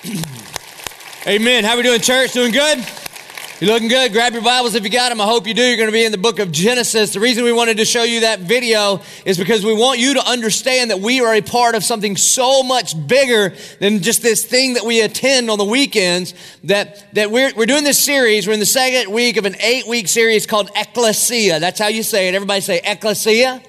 Amen. How we doing, church? Doing good? You looking good? Grab your Bibles if you got them. I hope you do. You're going to be in the book of Genesis. The reason we wanted to show you that video is because we want you to understand that we are a part of something so much bigger than just this thing that we attend on the weekends. That, that we're, we're doing this series. We're in the second week of an eight week series called Ecclesia. That's how you say it. Everybody say Ecclesia.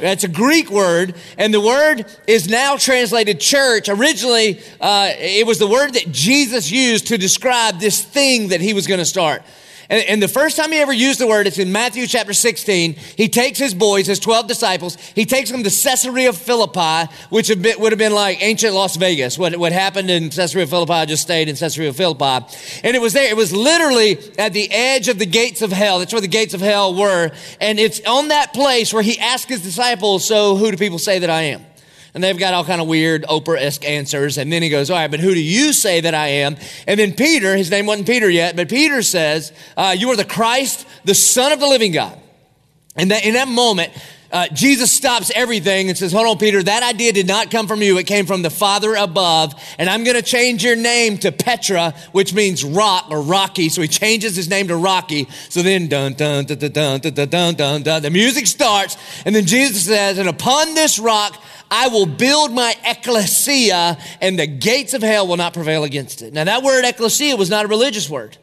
That's a Greek word, and the word is now translated church. Originally, uh, it was the word that Jesus used to describe this thing that he was going to start. And, and, the first time he ever used the word, it's in Matthew chapter 16. He takes his boys, his 12 disciples, he takes them to Caesarea Philippi, which would have been like ancient Las Vegas. What, what happened in Caesarea Philippi I just stayed in Caesarea Philippi. And it was there, it was literally at the edge of the gates of hell. That's where the gates of hell were. And it's on that place where he asked his disciples, So who do people say that I am? And they've got all kind of weird Oprah-esque answers. And then he goes, all right, but who do you say that I am? And then Peter, his name wasn't Peter yet, but Peter says, uh, you are the Christ, the son of the living God. And that in that moment, uh, Jesus stops everything and says, Hold on, Peter, that idea did not come from you. It came from the Father above. And I'm going to change your name to Petra, which means rock or rocky. So he changes his name to Rocky. So then, dun, dun, dun, dun, dun, dun, dun, dun, dun, the music starts. And then Jesus says, And upon this rock, I will build my ecclesia and the gates of hell will not prevail against it. Now, that word ecclesia was not a religious word.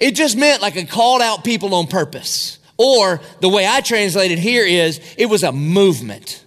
It just meant like a called out people on purpose. Or the way I translate it here is it was a movement.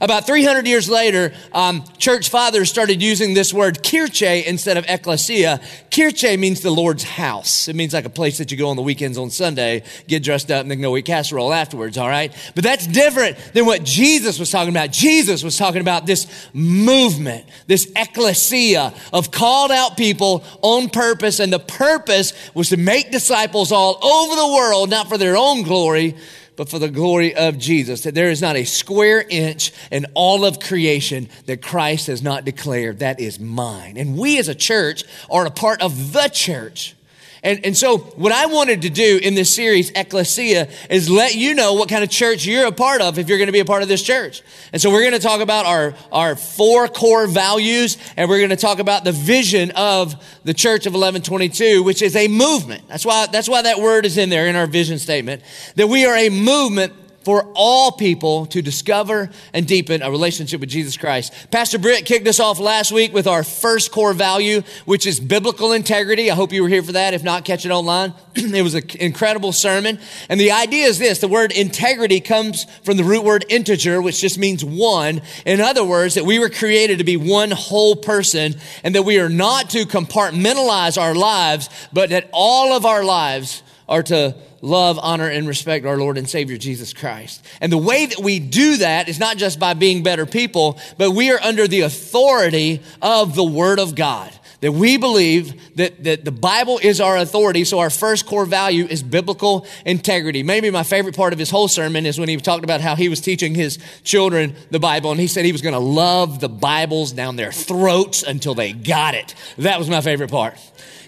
About 300 years later, um, church fathers started using this word kirche instead of ecclesia. Kirche means the Lord's house. It means like a place that you go on the weekends on Sunday, get dressed up, and then go eat casserole afterwards, all right? But that's different than what Jesus was talking about. Jesus was talking about this movement, this ecclesia of called out people on purpose, and the purpose was to make disciples all over the world, not for their own glory, but for the glory of Jesus. That there is not a square inch in all of creation that Christ has not declared, that is mine. And we as a church are a part of the church. And, and so, what I wanted to do in this series, Ecclesia, is let you know what kind of church you're a part of if you're going to be a part of this church. And so, we're going to talk about our, our four core values, and we're going to talk about the vision of the church of 1122, which is a movement. That's why, that's why that word is in there in our vision statement, that we are a movement for all people to discover and deepen a relationship with Jesus Christ. Pastor Britt kicked us off last week with our first core value, which is biblical integrity. I hope you were here for that. If not, catch it online. it was an incredible sermon. And the idea is this the word integrity comes from the root word integer, which just means one. In other words, that we were created to be one whole person and that we are not to compartmentalize our lives, but that all of our lives are to love, honor, and respect our Lord and Savior Jesus Christ. And the way that we do that is not just by being better people, but we are under the authority of the Word of God. That we believe that, that the Bible is our authority, so our first core value is biblical integrity. Maybe my favorite part of his whole sermon is when he talked about how he was teaching his children the Bible, and he said he was going to love the Bibles down their throats until they got it. That was my favorite part.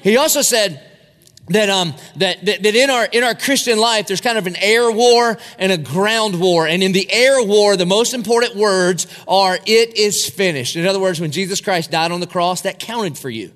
He also said, that um that, that that in our in our Christian life there's kind of an air war and a ground war. And in the air war the most important words are it is finished. In other words when Jesus Christ died on the cross that counted for you.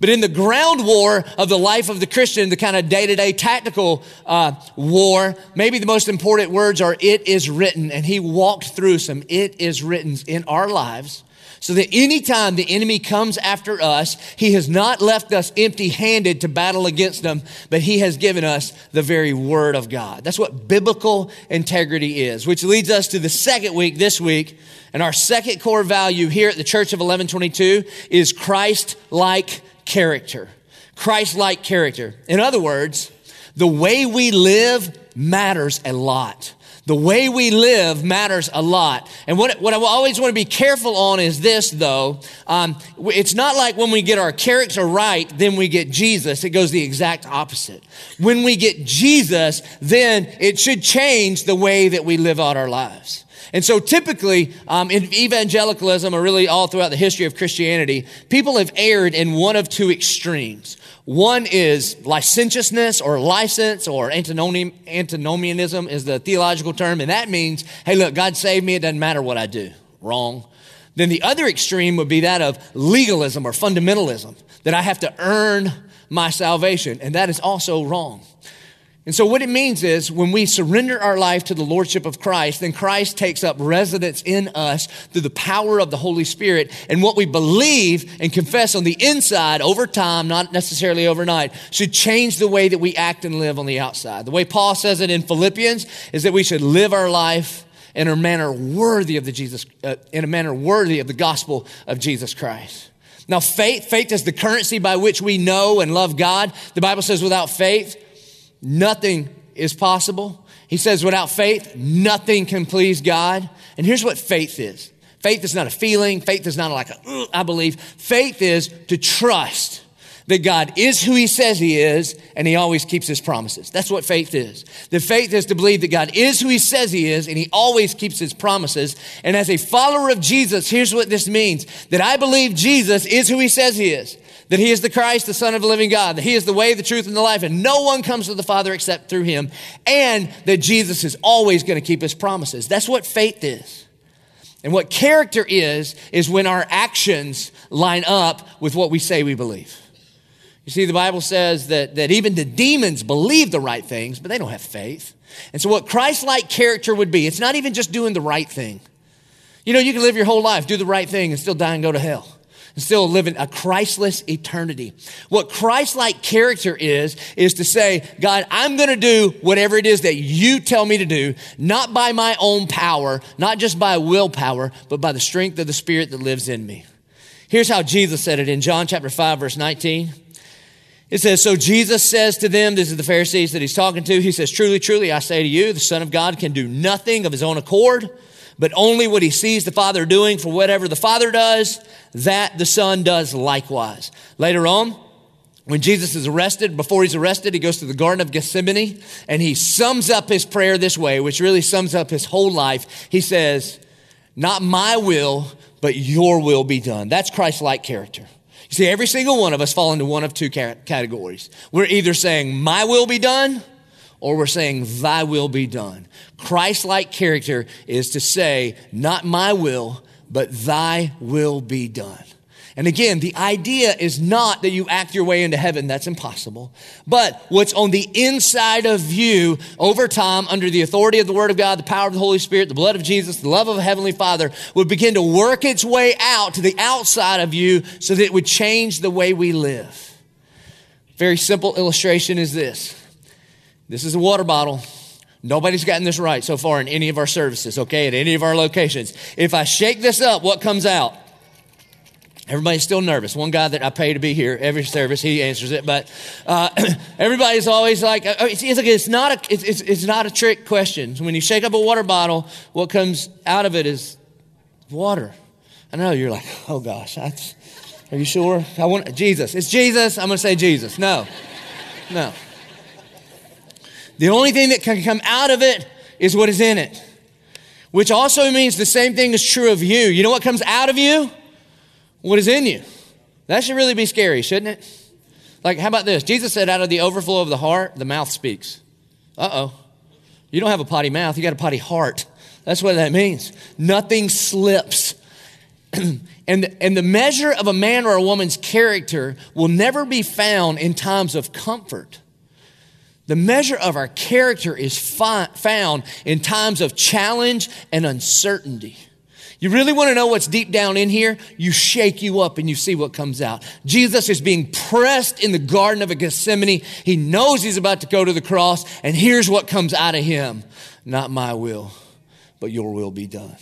But in the ground war of the life of the Christian, the kind of day to day tactical uh, war, maybe the most important words are it is written. And he walked through some it is written in our lives so that anytime the enemy comes after us, he has not left us empty handed to battle against them, but he has given us the very word of God. That's what biblical integrity is, which leads us to the second week this week. And our second core value here at the Church of 1122 is Christ like character. Christ like character. In other words, the way we live matters a lot. The way we live matters a lot. And what, what I always want to be careful on is this, though. Um, it's not like when we get our character right, then we get Jesus. It goes the exact opposite. When we get Jesus, then it should change the way that we live out our lives. And so typically, um, in evangelicalism, or really all throughout the history of Christianity, people have erred in one of two extremes. One is licentiousness or license or antinomianism is the theological term. And that means, hey, look, God saved me. It doesn't matter what I do. Wrong. Then the other extreme would be that of legalism or fundamentalism, that I have to earn my salvation. And that is also wrong. And so, what it means is when we surrender our life to the Lordship of Christ, then Christ takes up residence in us through the power of the Holy Spirit. And what we believe and confess on the inside over time, not necessarily overnight, should change the way that we act and live on the outside. The way Paul says it in Philippians is that we should live our life in a manner worthy of the Jesus, uh, in a manner worthy of the gospel of Jesus Christ. Now, faith, faith is the currency by which we know and love God. The Bible says without faith, Nothing is possible. He says, without faith, nothing can please God. And here's what faith is faith is not a feeling, faith is not like a, I believe. Faith is to trust that God is who he says he is and he always keeps his promises. That's what faith is. The faith is to believe that God is who he says he is and he always keeps his promises. And as a follower of Jesus, here's what this means that I believe Jesus is who he says he is that he is the Christ, the Son of the living God, that he is the way, the truth, and the life, and no one comes to the Father except through him, and that Jesus is always going to keep his promises. That's what faith is. And what character is, is when our actions line up with what we say we believe. You see, the Bible says that, that even the demons believe the right things, but they don't have faith. And so, what Christ like character would be, it's not even just doing the right thing. You know, you can live your whole life, do the right thing, and still die and go to hell still living a Christless eternity. What Christ-like character is, is to say, God, I'm going to do whatever it is that you tell me to do, not by my own power, not just by willpower, but by the strength of the Spirit that lives in me. Here's how Jesus said it in John chapter 5, verse 19. It says, So Jesus says to them, this is the Pharisees that he's talking to, he says, Truly, truly, I say to you, the Son of God can do nothing of his own accord but only what he sees the Father doing for whatever the Father does, that the Son does likewise. Later on, when Jesus is arrested, before he's arrested, he goes to the Garden of Gethsemane and he sums up his prayer this way, which really sums up his whole life. He says, Not my will, but your will be done. That's Christ like character. You see, every single one of us fall into one of two categories. We're either saying, My will be done, or we're saying, Thy will be done. Christ like character is to say, Not my will, but Thy will be done. And again, the idea is not that you act your way into heaven. That's impossible. But what's on the inside of you over time, under the authority of the Word of God, the power of the Holy Spirit, the blood of Jesus, the love of a Heavenly Father, would begin to work its way out to the outside of you so that it would change the way we live. Very simple illustration is this this is a water bottle. Nobody's gotten this right so far in any of our services, okay, at any of our locations. If I shake this up, what comes out? Everybody's still nervous. One guy that I pay to be here every service, he answers it. But uh, everybody's always like, uh, it's, it's, it's, not a, it's, it's, it's not a trick question. When you shake up a water bottle, what comes out of it is water. I know you're like, oh gosh, are you sure? I want Jesus. It's Jesus. I'm going to say Jesus. No, no. The only thing that can come out of it is what is in it, which also means the same thing is true of you. You know what comes out of you? What is in you. That should really be scary, shouldn't it? Like, how about this? Jesus said, out of the overflow of the heart, the mouth speaks. Uh oh. You don't have a potty mouth, you got a potty heart. That's what that means. Nothing slips. and, the, and the measure of a man or a woman's character will never be found in times of comfort. The measure of our character is fi- found in times of challenge and uncertainty. You really want to know what's deep down in here? You shake you up and you see what comes out. Jesus is being pressed in the Garden of Gethsemane. He knows he's about to go to the cross, and here's what comes out of him Not my will, but your will be done.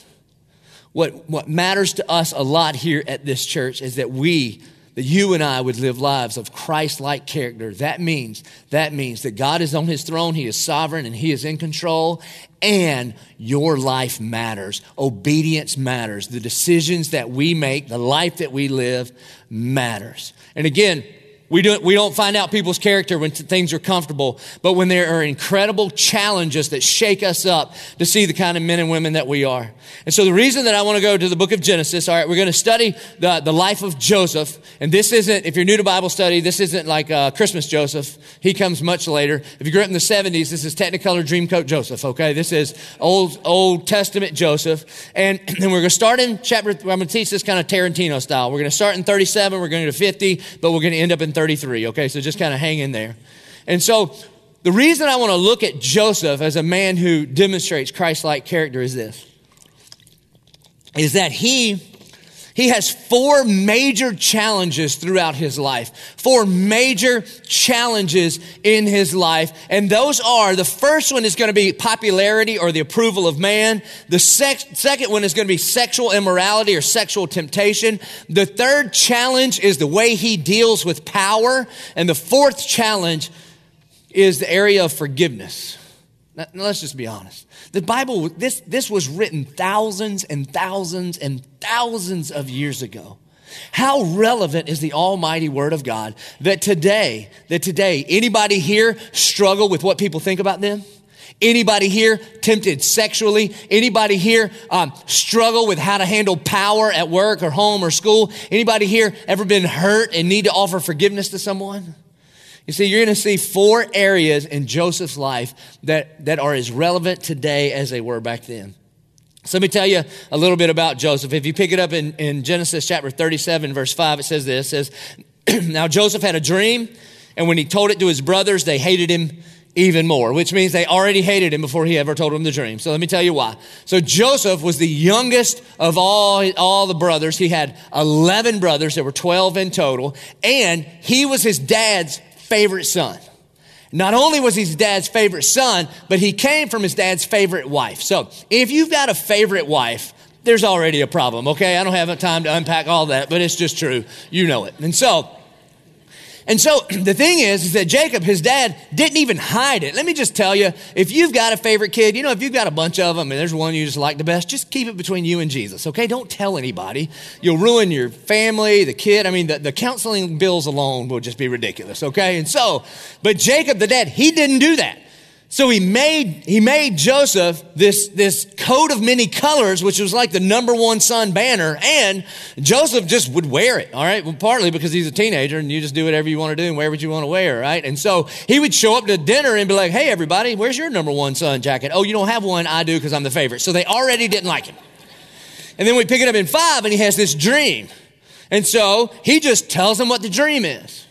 What, what matters to us a lot here at this church is that we that you and I would live lives of Christ-like character. That means, that means that God is on his throne, he is sovereign and he is in control, and your life matters. Obedience matters. The decisions that we make, the life that we live matters. And again, We don't, we don't find out people's character when things are comfortable, but when there are incredible challenges that shake us up to see the kind of men and women that we are. And so the reason that I want to go to the book of Genesis, all right, we're going to study the, the life of Joseph. And this isn't, if you're new to Bible study, this isn't like uh, Christmas Joseph. He comes much later. If you grew up in the 70s, this is Technicolor Dreamcoat Joseph, okay? This is Old, Old Testament Joseph. And then we're going to start in chapter, I'm going to teach this kind of Tarantino style. We're going to start in 37, we're going to 50, but we're going to end up in 33, okay? So just kind of hang in there. And so the reason I want to look at Joseph as a man who demonstrates Christ like character is this is that he he has four major challenges throughout his life. Four major challenges in his life. And those are the first one is going to be popularity or the approval of man. The sec- second one is going to be sexual immorality or sexual temptation. The third challenge is the way he deals with power. And the fourth challenge is the area of forgiveness. Now, let's just be honest. The Bible, this, this was written thousands and thousands and thousands of years ago. How relevant is the almighty word of God that today, that today, anybody here struggle with what people think about them? Anybody here tempted sexually? Anybody here um, struggle with how to handle power at work or home or school? Anybody here ever been hurt and need to offer forgiveness to someone? You see, you're going to see four areas in Joseph's life that, that are as relevant today as they were back then. So let me tell you a little bit about Joseph. If you pick it up in, in Genesis chapter 37, verse 5, it says this, it says, Now Joseph had a dream, and when he told it to his brothers, they hated him even more, which means they already hated him before he ever told them the dream. So let me tell you why. So Joseph was the youngest of all, all the brothers. He had 11 brothers. There were 12 in total. And he was his dad's favorite son. Not only was he his dad's favorite son, but he came from his dad's favorite wife. So if you've got a favorite wife, there's already a problem, okay? I don't have time to unpack all that, but it's just true. You know it. And so, and so the thing is, is that Jacob, his dad, didn't even hide it. Let me just tell you, if you've got a favorite kid, you know, if you've got a bunch of them and there's one you just like the best, just keep it between you and Jesus, okay? Don't tell anybody. You'll ruin your family, the kid. I mean, the, the counseling bills alone will just be ridiculous, okay? And so, but Jacob, the dad, he didn't do that. So he made, he made Joseph this, this coat of many colors, which was like the number one son banner, and Joseph just would wear it, all right? Well, partly because he's a teenager and you just do whatever you want to do and wear what you want to wear, right? And so he would show up to dinner and be like, hey, everybody, where's your number one son jacket? Oh, you don't have one? I do because I'm the favorite. So they already didn't like him. And then we pick it up in five and he has this dream. And so he just tells them what the dream is.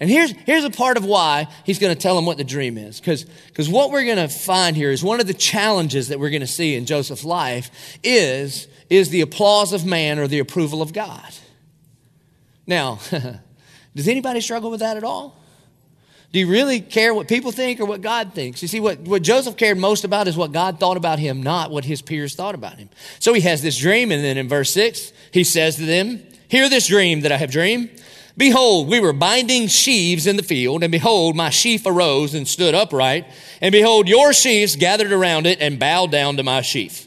And here's, here's a part of why he's going to tell them what the dream is. Because what we're going to find here is one of the challenges that we're going to see in Joseph's life is, is the applause of man or the approval of God. Now, does anybody struggle with that at all? Do you really care what people think or what God thinks? You see, what, what Joseph cared most about is what God thought about him, not what his peers thought about him. So he has this dream, and then in verse 6, he says to them, Hear this dream that I have dreamed. Behold, we were binding sheaves in the field, and behold, my sheaf arose and stood upright, and behold, your sheaves gathered around it and bowed down to my sheaf.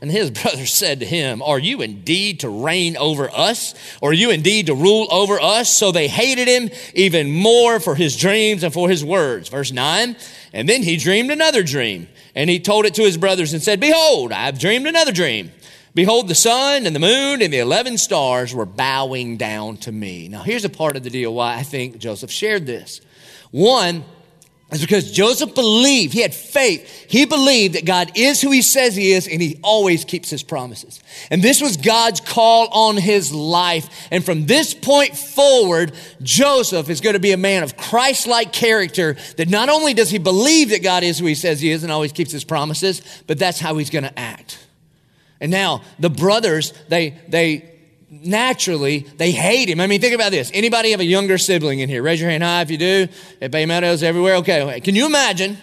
And his brothers said to him, Are you indeed to reign over us? Are you indeed to rule over us? So they hated him even more for his dreams and for his words. Verse 9, and then he dreamed another dream, and he told it to his brothers and said, Behold, I have dreamed another dream. Behold, the sun and the moon and the 11 stars were bowing down to me. Now, here's a part of the deal why I think Joseph shared this. One is because Joseph believed, he had faith. He believed that God is who he says he is and he always keeps his promises. And this was God's call on his life. And from this point forward, Joseph is going to be a man of Christ like character that not only does he believe that God is who he says he is and always keeps his promises, but that's how he's going to act. And now the brothers, they, they naturally, they hate him. I mean, think about this. Anybody have a younger sibling in here? Raise your hand high if you do. At Bay Meadows, everywhere. Okay. Can you imagine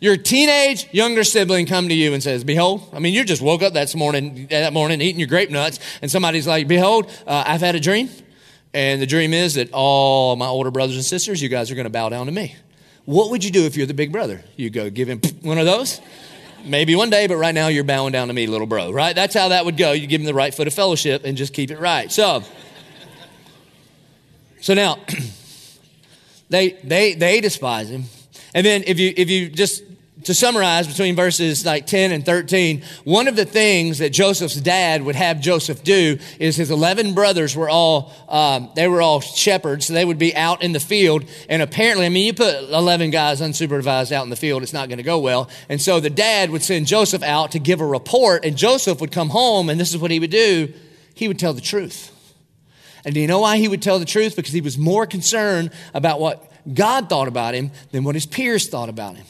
your teenage younger sibling come to you and says, behold, I mean, you just woke up that morning, that morning eating your grape nuts and somebody's like, behold, uh, I've had a dream. And the dream is that all my older brothers and sisters, you guys are going to bow down to me. What would you do if you're the big brother? You go give him one of those? Maybe one day, but right now you're bowing down to me, little bro, right? That's how that would go. You give him the right foot of fellowship and just keep it right. So, so now, They, they, they despise him. And then if you, if you just to summarize between verses like 10 and 13, one of the things that Joseph's dad would have Joseph do is his 11 brothers were all, um, they were all shepherds. So they would be out in the field. And apparently, I mean, you put 11 guys unsupervised out in the field, it's not going to go well. And so the dad would send Joseph out to give a report and Joseph would come home and this is what he would do. He would tell the truth. And do you know why he would tell the truth? Because he was more concerned about what God thought about him than what his peers thought about him.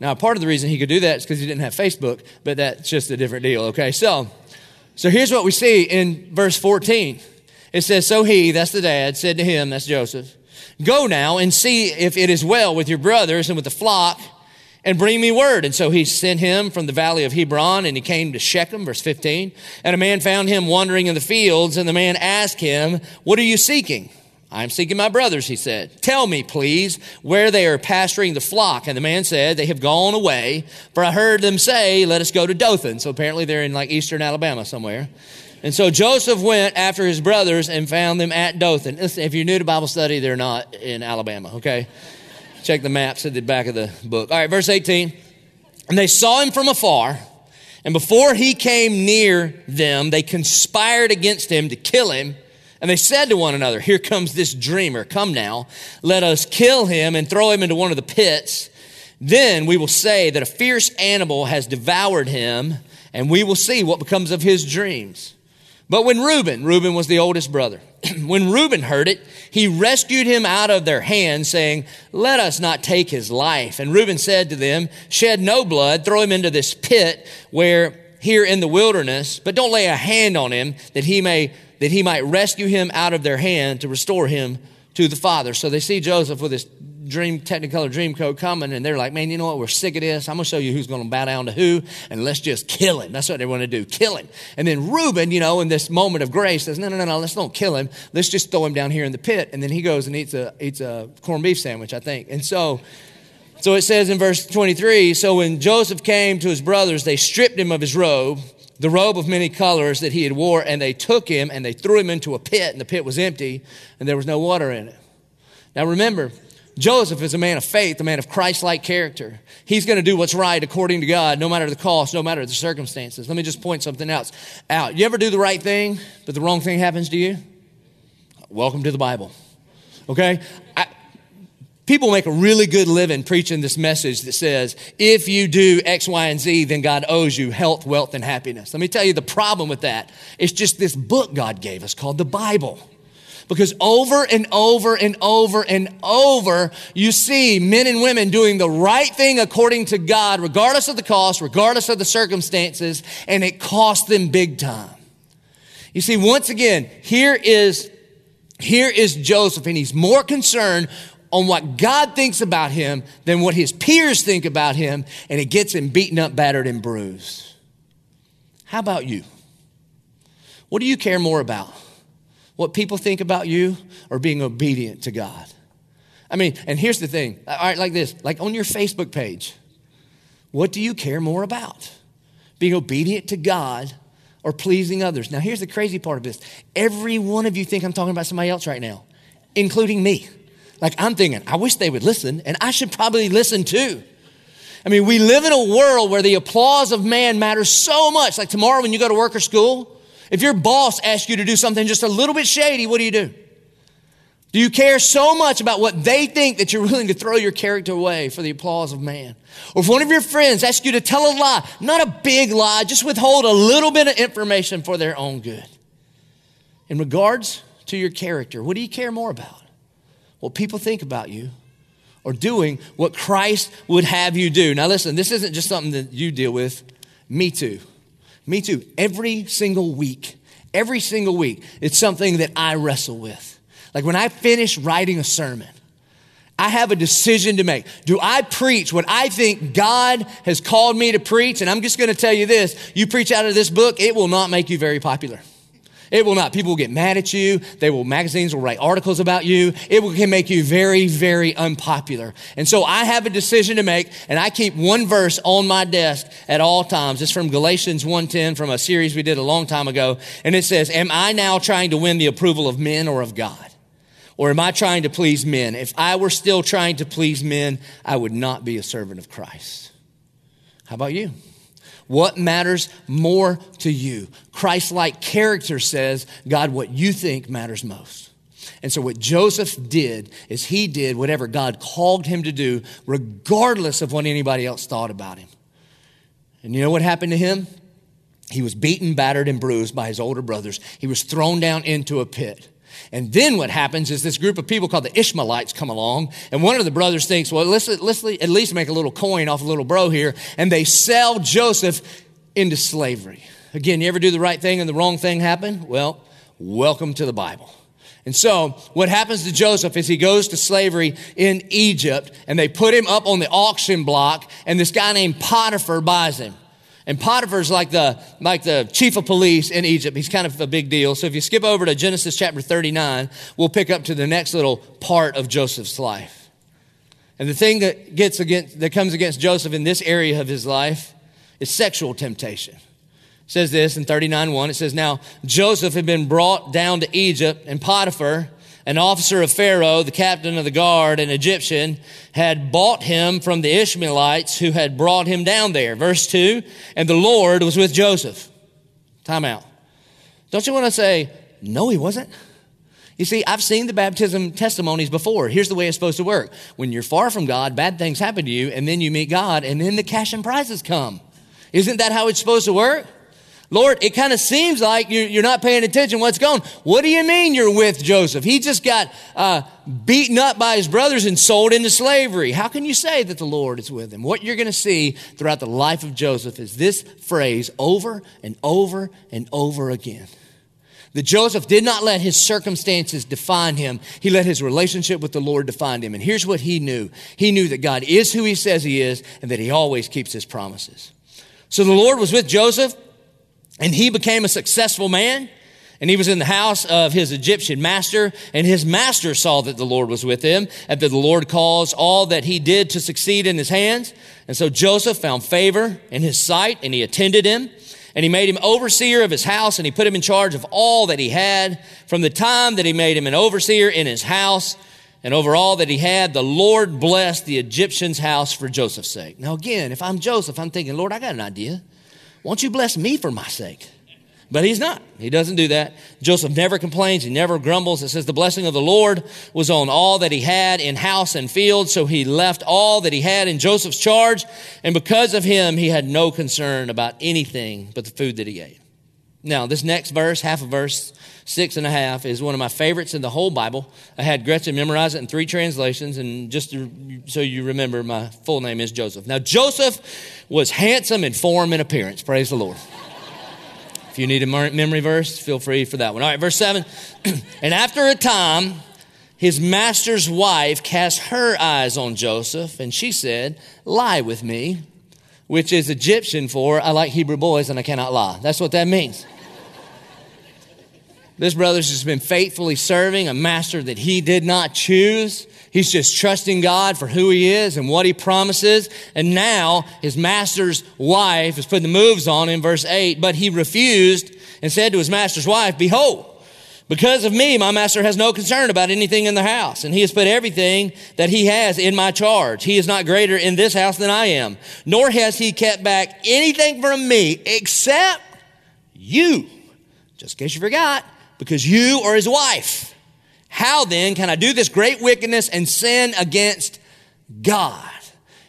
Now, part of the reason he could do that is because he didn't have Facebook, but that's just a different deal, okay? So, so here's what we see in verse 14. It says, So he, that's the dad, said to him, that's Joseph, Go now and see if it is well with your brothers and with the flock, and bring me word. And so he sent him from the valley of Hebron, and he came to Shechem, verse 15. And a man found him wandering in the fields, and the man asked him, What are you seeking? I'm seeking my brothers, he said. Tell me, please, where they are pasturing the flock. And the man said, They have gone away, for I heard them say, Let us go to Dothan. So apparently they're in like eastern Alabama somewhere. And so Joseph went after his brothers and found them at Dothan. Listen, if you're new to Bible study, they're not in Alabama, okay? Check the maps at the back of the book. All right, verse 18. And they saw him from afar, and before he came near them, they conspired against him to kill him. And they said to one another, Here comes this dreamer. Come now, let us kill him and throw him into one of the pits. Then we will say that a fierce animal has devoured him, and we will see what becomes of his dreams. But when Reuben, Reuben was the oldest brother, when Reuben heard it, he rescued him out of their hands, saying, Let us not take his life. And Reuben said to them, Shed no blood, throw him into this pit where here in the wilderness, but don't lay a hand on him that he may that he might rescue him out of their hand to restore him to the Father. So they see Joseph with his dream technicolor dream coat coming and they're like man you know what? We're sick of this. I'm going to show you who's going to bow down to who and let's just kill him. That's what they want to do kill him. And then reuben you know in this moment of grace says no no no no let's don't kill him. Let's just throw him down here in the pit. And then he goes and eats a eats a corned beef sandwich i think. And so so it says in verse 23 so when joseph came to his brothers they stripped him of his robe the robe of many colors that he had wore, and they took him and they threw him into a pit, and the pit was empty, and there was no water in it. Now remember, Joseph is a man of faith, a man of Christ-like character. He's going to do what's right according to God, no matter the cost, no matter the circumstances. Let me just point something else out. You ever do the right thing, but the wrong thing happens to you? Welcome to the Bible. Okay? I, People make a really good living preaching this message that says, if you do X, Y, and Z, then God owes you health, wealth, and happiness. Let me tell you the problem with that. It's just this book God gave us called the Bible. Because over and over and over and over, you see men and women doing the right thing according to God, regardless of the cost, regardless of the circumstances, and it costs them big time. You see, once again, here is here is Joseph, and he's more concerned on what God thinks about him than what his peers think about him, and it gets him beaten up, battered, and bruised. How about you? What do you care more about? What people think about you or being obedient to God? I mean, and here's the thing. All right, like this, like on your Facebook page, what do you care more about? Being obedient to God or pleasing others? Now, here's the crazy part of this. Every one of you think I'm talking about somebody else right now, including me. Like I'm thinking, I wish they would listen, and I should probably listen too. I mean, we live in a world where the applause of man matters so much. Like tomorrow when you go to work or school, if your boss asks you to do something just a little bit shady, what do you do? Do you care so much about what they think that you're willing to throw your character away for the applause of man? Or if one of your friends asks you to tell a lie, not a big lie, just withhold a little bit of information for their own good. In regards to your character, what do you care more about? What people think about you or doing what Christ would have you do. Now, listen, this isn't just something that you deal with. Me too. Me too. Every single week, every single week, it's something that I wrestle with. Like when I finish writing a sermon, I have a decision to make. Do I preach what I think God has called me to preach? And I'm just going to tell you this you preach out of this book, it will not make you very popular. It will not. People will get mad at you. They will, magazines will write articles about you. It will, can make you very, very unpopular. And so I have a decision to make and I keep one verse on my desk at all times. It's from Galatians 1.10 from a series we did a long time ago. And it says, am I now trying to win the approval of men or of God? Or am I trying to please men? If I were still trying to please men, I would not be a servant of Christ. How about you? What matters more to you? Christ like character says, God, what you think matters most. And so, what Joseph did is he did whatever God called him to do, regardless of what anybody else thought about him. And you know what happened to him? He was beaten, battered, and bruised by his older brothers. He was thrown down into a pit. And then what happens is this group of people called the Ishmaelites come along, and one of the brothers thinks, well, let's, let's at least make a little coin off a little bro here, and they sell Joseph into slavery. Again, you ever do the right thing and the wrong thing happen? Well, welcome to the Bible. And so, what happens to Joseph is he goes to slavery in Egypt, and they put him up on the auction block, and this guy named Potiphar buys him. And Potiphar's like the, like the chief of police in Egypt. He's kind of a big deal. So if you skip over to Genesis chapter 39, we'll pick up to the next little part of Joseph's life. And the thing that gets against, that comes against Joseph in this area of his life is sexual temptation. It says this in 39:1. It says, Now Joseph had been brought down to Egypt, and Potiphar, an officer of Pharaoh, the captain of the guard, an Egyptian, had bought him from the Ishmaelites who had brought him down there. Verse 2 And the Lord was with Joseph. Time out. Don't you want to say, No, he wasn't? You see, I've seen the baptism testimonies before. Here's the way it's supposed to work. When you're far from God, bad things happen to you, and then you meet God, and then the cash and prizes come. Isn't that how it's supposed to work? Lord, it kind of seems like you're not paying attention what's going. What do you mean you're with Joseph? He just got uh, beaten up by his brothers and sold into slavery. How can you say that the Lord is with him? What you're going to see throughout the life of Joseph is this phrase over and over and over again. That Joseph did not let his circumstances define him. He let his relationship with the Lord define him. And here's what he knew. He knew that God is who he says he is and that he always keeps his promises. So the Lord was with Joseph. And he became a successful man. And he was in the house of his Egyptian master, and his master saw that the Lord was with him, and that the Lord caused all that he did to succeed in his hands. And so Joseph found favor in his sight, and he attended him, and he made him overseer of his house, and he put him in charge of all that he had. From the time that he made him an overseer in his house, and over all that he had, the Lord blessed the Egyptian's house for Joseph's sake. Now, again, if I'm Joseph, I'm thinking, Lord, I got an idea. Won't you bless me for my sake? But he's not. He doesn't do that. Joseph never complains. He never grumbles. It says the blessing of the Lord was on all that he had in house and field. So he left all that he had in Joseph's charge. And because of him, he had no concern about anything but the food that he ate. Now, this next verse, half a verse, six and a half, is one of my favorites in the whole Bible. I had Gretchen memorize it in three translations, and just to, so you remember, my full name is Joseph. Now, Joseph was handsome in form and appearance. Praise the Lord. if you need a memory verse, feel free for that one. All right, verse seven. and after a time, his master's wife cast her eyes on Joseph, and she said, Lie with me, which is Egyptian for I like Hebrew boys and I cannot lie. That's what that means. This brother's just been faithfully serving a master that he did not choose. He's just trusting God for who he is and what he promises. And now his master's wife is putting the moves on in verse 8, but he refused and said to his master's wife, Behold, because of me, my master has no concern about anything in the house, and he has put everything that he has in my charge. He is not greater in this house than I am, nor has he kept back anything from me except you. Just in case you forgot, because you are his wife. How then can I do this great wickedness and sin against God?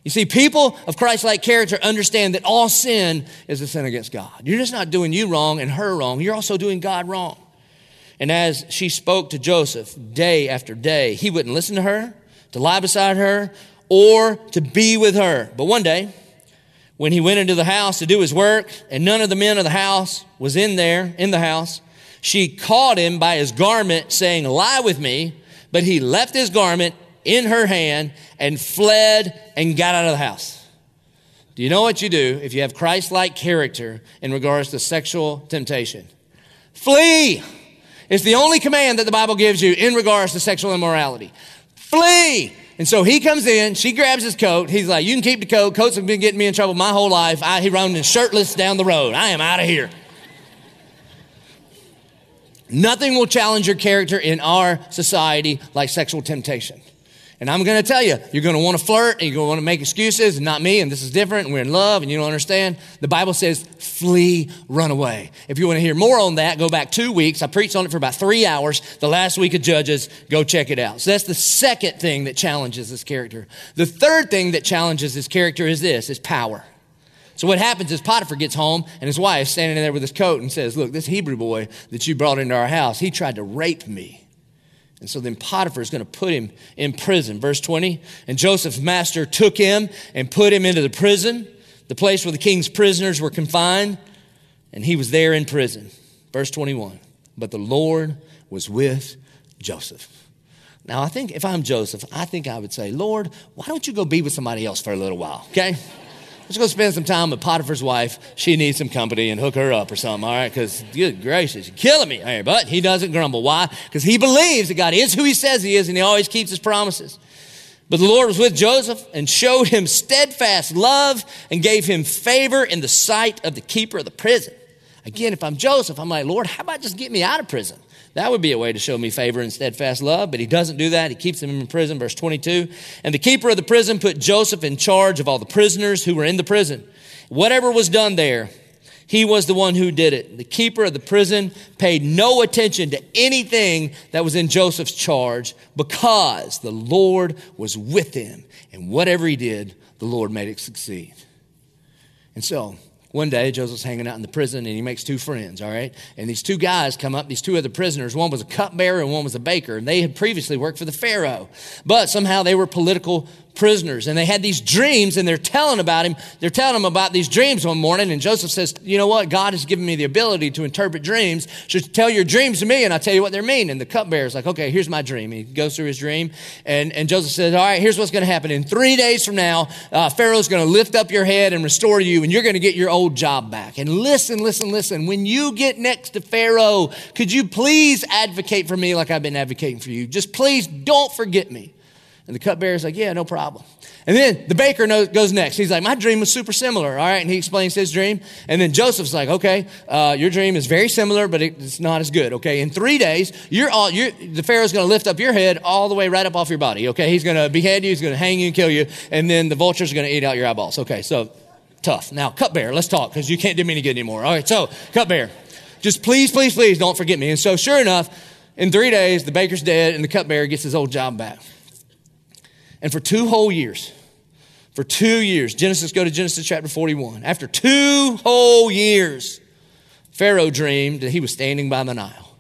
You see, people of Christ like character understand that all sin is a sin against God. You're just not doing you wrong and her wrong, you're also doing God wrong. And as she spoke to Joseph day after day, he wouldn't listen to her, to lie beside her, or to be with her. But one day, when he went into the house to do his work, and none of the men of the house was in there, in the house, she caught him by his garment, saying, Lie with me. But he left his garment in her hand and fled and got out of the house. Do you know what you do if you have Christ like character in regards to sexual temptation? Flee! It's the only command that the Bible gives you in regards to sexual immorality. Flee! And so he comes in, she grabs his coat. He's like, You can keep the coat. Coats have been getting me in trouble my whole life. I, he running shirtless down the road. I am out of here. Nothing will challenge your character in our society like sexual temptation. And I'm going to tell you, you're going to want to flirt and you're going to want to make excuses, and not me, and this is different, and we're in love, and you don't understand. The Bible says, flee, run away. If you want to hear more on that, go back two weeks. I preached on it for about three hours the last week of Judges. Go check it out. So that's the second thing that challenges this character. The third thing that challenges this character is this, is power. So what happens is Potiphar gets home and his wife standing there with his coat and says, look, this Hebrew boy that you brought into our house, he tried to rape me. And so then Potiphar is going to put him in prison. Verse 20. And Joseph's master took him and put him into the prison, the place where the king's prisoners were confined, and he was there in prison. Verse 21. But the Lord was with Joseph. Now, I think if I'm Joseph, I think I would say, Lord, why don't you go be with somebody else for a little while, okay? Let's go spend some time with Potiphar's wife. She needs some company and hook her up or something, all right? Because, good gracious, you're killing me. All right, but he doesn't grumble. Why? Because he believes that God is who he says he is and he always keeps his promises. But the Lord was with Joseph and showed him steadfast love and gave him favor in the sight of the keeper of the prison. Again, if I'm Joseph, I'm like, Lord, how about just get me out of prison? That would be a way to show me favor and steadfast love, but he doesn't do that. He keeps him in prison. Verse 22. And the keeper of the prison put Joseph in charge of all the prisoners who were in the prison. Whatever was done there, he was the one who did it. The keeper of the prison paid no attention to anything that was in Joseph's charge because the Lord was with him. And whatever he did, the Lord made it succeed. And so, one day, Joseph's hanging out in the prison and he makes two friends, all right? And these two guys come up, these two other prisoners. One was a cupbearer and one was a baker. And they had previously worked for the Pharaoh. But somehow they were political prisoners and they had these dreams and they're telling about him. They're telling him about these dreams one morning. And Joseph says, You know what? God has given me the ability to interpret dreams. So tell your dreams to me and I'll tell you what they mean. And the cupbearer's like, Okay, here's my dream. He goes through his dream. And, and Joseph says, All right, here's what's going to happen. In three days from now, uh, Pharaoh's going to lift up your head and restore you and you're going to get your old job back. And listen, listen, listen. When you get next to Pharaoh, could you please advocate for me like I've been advocating for you? Just please don't forget me. And the cupbearer's like, yeah, no problem. And then the baker knows, goes next. He's like, my dream was super similar. All right. And he explains his dream. And then Joseph's like, okay, uh, your dream is very similar, but it's not as good. Okay. In three days, you're all, you're, the Pharaoh's going to lift up your head all the way right up off your body. Okay. He's going to behead you. He's going to hang you and kill you. And then the vultures are going to eat out your eyeballs. Okay. So tough. Now, cupbearer, let's talk because you can't do me any good anymore. All right. So cupbearer, just please, please, please don't forget me. And so sure enough, in three days, the baker's dead and the cupbearer gets his old job back. And for two whole years, for two years, Genesis, go to Genesis chapter 41. After two whole years, Pharaoh dreamed that he was standing by the Nile.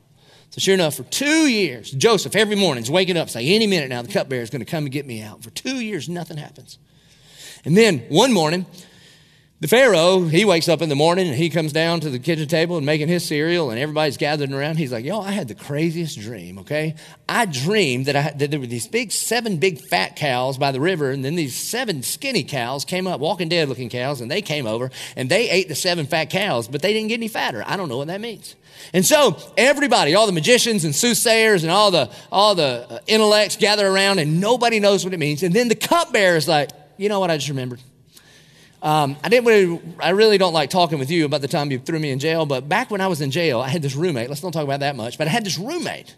So sure enough, for two years, Joseph every morning is waking up saying, any minute now the cupbearer is going to come and get me out. For two years, nothing happens. And then one morning, the Pharaoh, he wakes up in the morning and he comes down to the kitchen table and making his cereal and everybody's gathering around. He's like, yo, I had the craziest dream, okay? I dreamed that, I, that there were these big, seven big fat cows by the river and then these seven skinny cows came up, walking dead looking cows, and they came over and they ate the seven fat cows, but they didn't get any fatter. I don't know what that means. And so everybody, all the magicians and soothsayers and all the, all the uh, intellects gather around and nobody knows what it means. And then the cupbearer is like, you know what I just remembered? Um, I didn't really, I really don't like talking with you about the time you threw me in jail, but back when I was in jail, I had this roommate. Let's not talk about that much, but I had this roommate.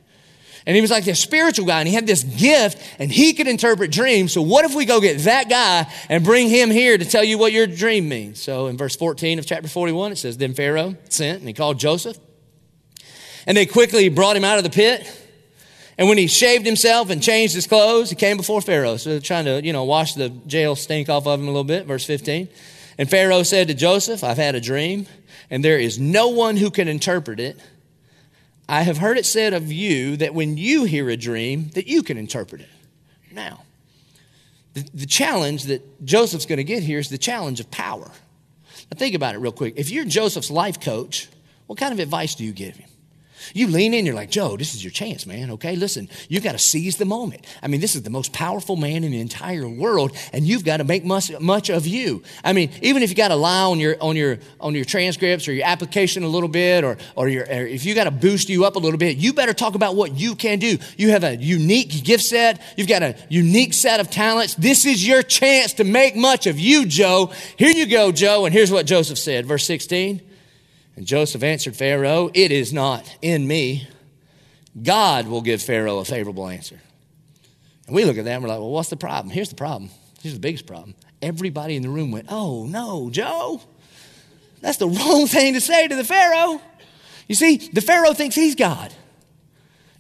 And he was like this spiritual guy, and he had this gift, and he could interpret dreams. So, what if we go get that guy and bring him here to tell you what your dream means? So, in verse 14 of chapter 41, it says, Then Pharaoh sent, and he called Joseph, and they quickly brought him out of the pit. And when he shaved himself and changed his clothes, he came before Pharaoh. So trying to, you know, wash the jail stink off of him a little bit. Verse 15. And Pharaoh said to Joseph, I've had a dream, and there is no one who can interpret it. I have heard it said of you that when you hear a dream, that you can interpret it. Now, the, the challenge that Joseph's going to get here is the challenge of power. Now, think about it real quick. If you're Joseph's life coach, what kind of advice do you give him? You lean in, you're like, Joe, this is your chance, man. Okay, listen, You've got to seize the moment. I mean, this is the most powerful man in the entire world, and you've got to make much, much of you. I mean, even if you got to lie on your on your on your transcripts or your application a little bit, or or, your, or if you got to boost you up a little bit, you better talk about what you can do. You have a unique gift set. You've got a unique set of talents. This is your chance to make much of you, Joe. Here you go, Joe. And here's what Joseph said, verse 16. And Joseph answered Pharaoh, It is not in me. God will give Pharaoh a favorable answer. And we look at that and we're like, well, what's the problem? Here's the problem. Here's the biggest problem. Everybody in the room went, oh, no, Joe. That's the wrong thing to say to the Pharaoh. You see, the Pharaoh thinks he's God.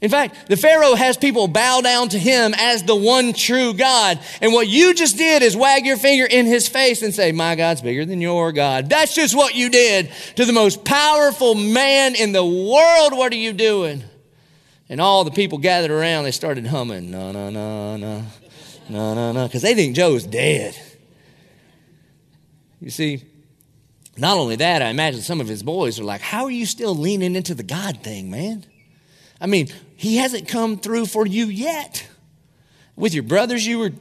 In fact, the Pharaoh has people bow down to him as the one true God. And what you just did is wag your finger in his face and say, My God's bigger than your God. That's just what you did to the most powerful man in the world. What are you doing? And all the people gathered around, they started humming, no, no, no, no, no, no, no, because they think Joe's dead. You see, not only that, I imagine some of his boys are like, How are you still leaning into the God thing, man? I mean, he hasn't come through for you yet. With your brothers, you were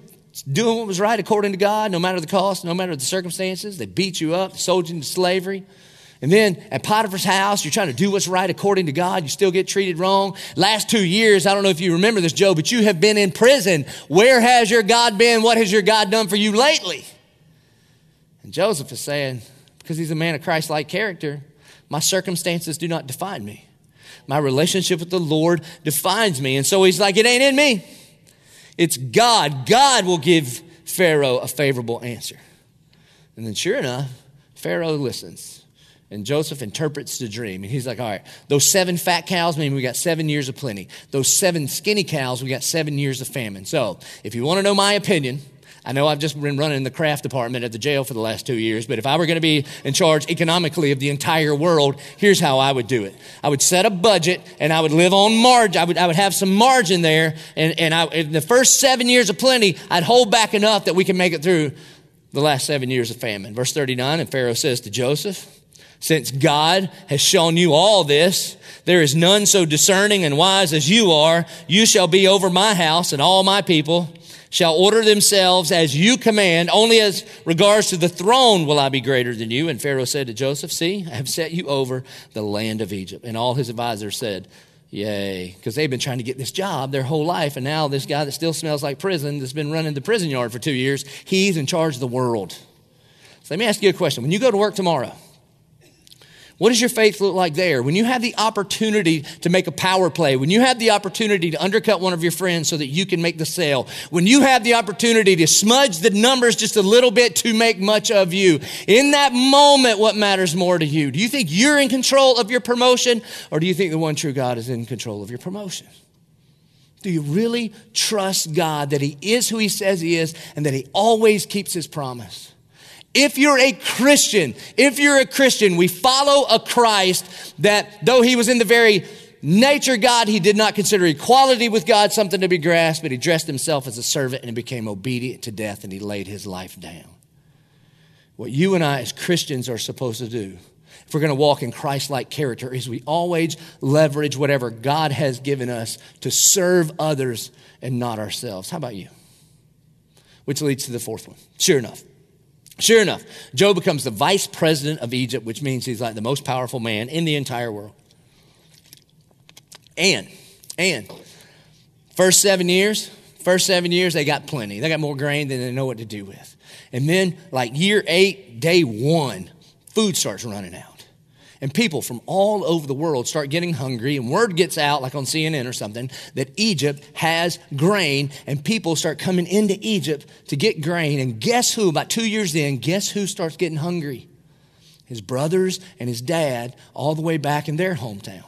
doing what was right according to God, no matter the cost, no matter the circumstances. They beat you up, sold you into slavery. And then at Potiphar's house, you're trying to do what's right according to God. You still get treated wrong. Last two years, I don't know if you remember this, Joe, but you have been in prison. Where has your God been? What has your God done for you lately? And Joseph is saying, because he's a man of Christ like character, my circumstances do not define me. My relationship with the Lord defines me. And so he's like, it ain't in me. It's God. God will give Pharaoh a favorable answer. And then, sure enough, Pharaoh listens. And Joseph interprets the dream. And he's like, all right, those seven fat cows mean we got seven years of plenty. Those seven skinny cows, we got seven years of famine. So, if you want to know my opinion, I know I've just been running the craft department at the jail for the last two years, but if I were going to be in charge economically of the entire world, here's how I would do it. I would set a budget and I would live on margin. I would, I would have some margin there. And, and I, in the first seven years of plenty, I'd hold back enough that we can make it through the last seven years of famine. Verse 39, and Pharaoh says to Joseph, since God has shown you all this, there is none so discerning and wise as you are. You shall be over my house and all my people shall order themselves as you command. Only as regards to the throne will I be greater than you. And Pharaoh said to Joseph, See, I have set you over the land of Egypt. And all his advisors said, Yay. Because they've been trying to get this job their whole life. And now this guy that still smells like prison, that's been running the prison yard for two years, he's in charge of the world. So let me ask you a question. When you go to work tomorrow, what does your faith look like there? When you have the opportunity to make a power play, when you have the opportunity to undercut one of your friends so that you can make the sale, when you have the opportunity to smudge the numbers just a little bit to make much of you, in that moment, what matters more to you? Do you think you're in control of your promotion or do you think the one true God is in control of your promotion? Do you really trust God that He is who He says He is and that He always keeps His promise? If you're a Christian, if you're a Christian, we follow a Christ that though he was in the very nature God, he did not consider equality with God something to be grasped, but he dressed himself as a servant and became obedient to death and he laid his life down. What you and I as Christians are supposed to do, if we're going to walk in Christ like character, is we always leverage whatever God has given us to serve others and not ourselves. How about you? Which leads to the fourth one. Sure enough. Sure enough, Joe becomes the vice president of Egypt, which means he's like the most powerful man in the entire world. And, and, first seven years, first seven years, they got plenty. They got more grain than they know what to do with. And then, like year eight, day one, food starts running out and people from all over the world start getting hungry and word gets out like on CNN or something that Egypt has grain and people start coming into Egypt to get grain. And guess who? About 2 years in guess who starts getting hungry? His brothers and his dad all the way back in their hometown.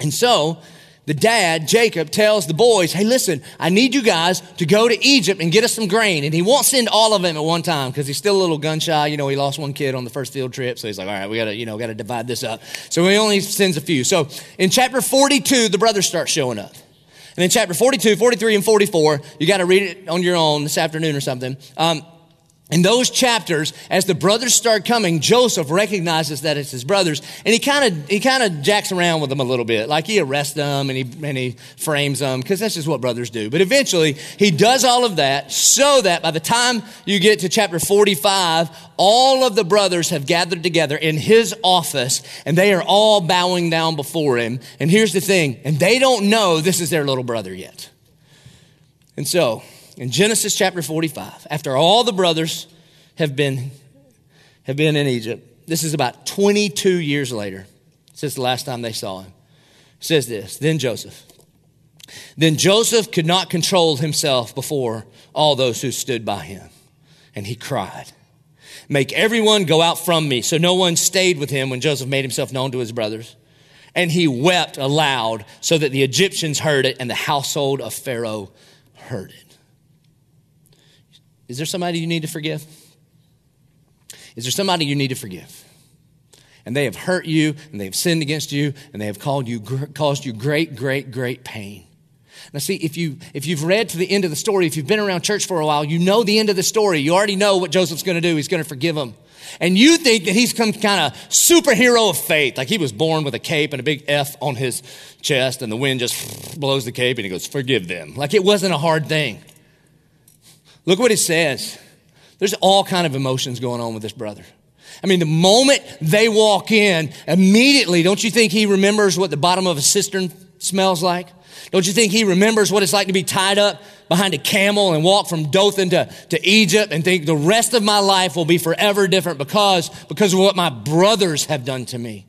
And so the dad, Jacob, tells the boys, Hey, listen, I need you guys to go to Egypt and get us some grain. And he won't send all of them at one time because he's still a little gun shy. You know, he lost one kid on the first field trip. So he's like, All right, we got to, you know, got to divide this up. So he only sends a few. So in chapter 42, the brothers start showing up. And in chapter 42, 43, and 44, you got to read it on your own this afternoon or something. Um, in those chapters, as the brothers start coming, Joseph recognizes that it's his brothers, and he kind of he kind of jacks around with them a little bit, like he arrests them and he and he frames them because that's just what brothers do. But eventually, he does all of that so that by the time you get to chapter forty-five, all of the brothers have gathered together in his office, and they are all bowing down before him. And here's the thing: and they don't know this is their little brother yet. And so in Genesis chapter 45, after all the brothers have been, have been in Egypt, this is about 22 years later since the last time they saw him. says this Then Joseph. Then Joseph could not control himself before all those who stood by him. And he cried, Make everyone go out from me. So no one stayed with him when Joseph made himself known to his brothers. And he wept aloud so that the Egyptians heard it and the household of Pharaoh heard it. Is there somebody you need to forgive? Is there somebody you need to forgive? And they have hurt you, and they have sinned against you, and they have called you, caused you great, great, great pain. Now, see, if, you, if you've read to the end of the story, if you've been around church for a while, you know the end of the story. You already know what Joseph's going to do. He's going to forgive them. And you think that he's some kind of superhero of faith, like he was born with a cape and a big F on his chest, and the wind just blows the cape and he goes, Forgive them. Like it wasn't a hard thing. Look what it says. There's all kind of emotions going on with this brother. I mean, the moment they walk in, immediately, don't you think he remembers what the bottom of a cistern smells like? Don't you think he remembers what it's like to be tied up behind a camel and walk from Dothan to, to Egypt and think the rest of my life will be forever different because, because of what my brothers have done to me?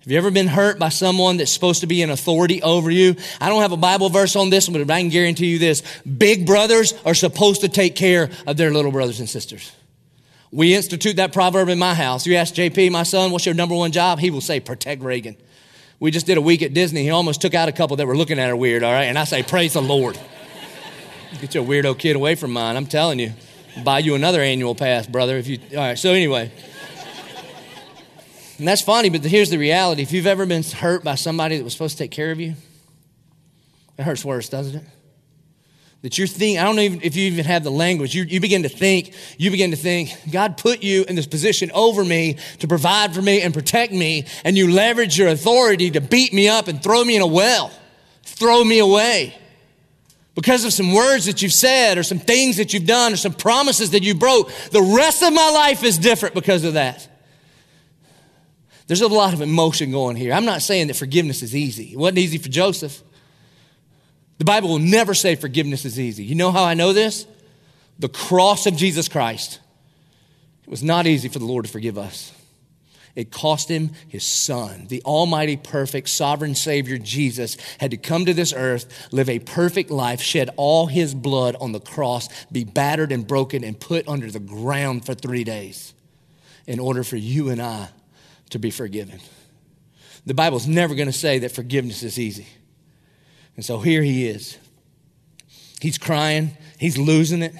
Have you ever been hurt by someone that's supposed to be an authority over you? I don't have a Bible verse on this, but I can guarantee you this. Big brothers are supposed to take care of their little brothers and sisters. We institute that proverb in my house. You ask JP, my son, what's your number one job? He will say, protect Reagan. We just did a week at Disney. He almost took out a couple that were looking at her weird, all right? And I say, praise the Lord. Get your weirdo kid away from mine. I'm telling you. Buy you another annual pass, brother. If you all right, so anyway. And that's funny, but here's the reality. If you've ever been hurt by somebody that was supposed to take care of you, it hurts worse, doesn't it? That you're thinking, I don't know if you even have the language. You, you begin to think, you begin to think, God put you in this position over me to provide for me and protect me, and you leverage your authority to beat me up and throw me in a well, throw me away. Because of some words that you've said, or some things that you've done, or some promises that you broke, the rest of my life is different because of that. There's a lot of emotion going here. I'm not saying that forgiveness is easy. It wasn't easy for Joseph. The Bible will never say forgiveness is easy. You know how I know this? The cross of Jesus Christ. It was not easy for the Lord to forgive us. It cost him his son. The almighty, perfect, sovereign Savior Jesus had to come to this earth, live a perfect life, shed all his blood on the cross, be battered and broken, and put under the ground for three days in order for you and I to be forgiven. The Bible's never going to say that forgiveness is easy. And so here he is. He's crying, he's losing it.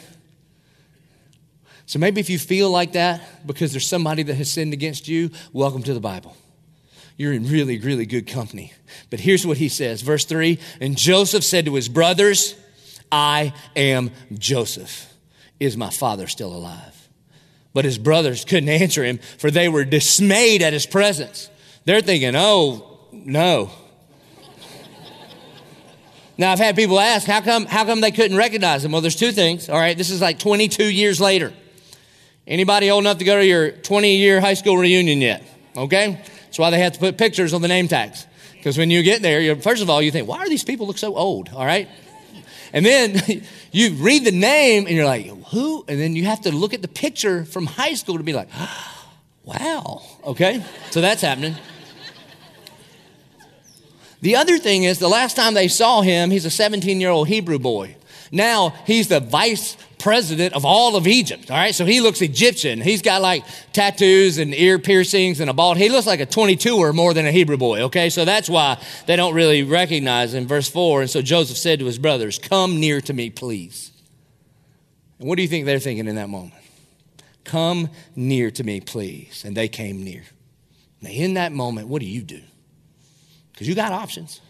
So maybe if you feel like that because there's somebody that has sinned against you, welcome to the Bible. You're in really, really good company. But here's what he says, verse 3 And Joseph said to his brothers, I am Joseph. Is my father still alive? But his brothers couldn't answer him, for they were dismayed at his presence. They're thinking, oh, no. now, I've had people ask, how come, how come they couldn't recognize him? Well, there's two things. All right, this is like 22 years later. Anybody old enough to go to your 20 year high school reunion yet? Okay? That's why they have to put pictures on the name tags. Because when you get there, first of all, you think, why are these people look so old? All right? And then you read the name and you're like, who? And then you have to look at the picture from high school to be like, wow. Okay? So that's happening. The other thing is, the last time they saw him, he's a 17 year old Hebrew boy. Now he's the vice president of all of Egypt. All right. So he looks Egyptian. He's got like tattoos and ear piercings and a bald. He looks like a 22 or more than a Hebrew boy. Okay. So that's why they don't really recognize him. Verse 4. And so Joseph said to his brothers, Come near to me, please. And what do you think they're thinking in that moment? Come near to me, please. And they came near. Now, in that moment, what do you do? Because you got options.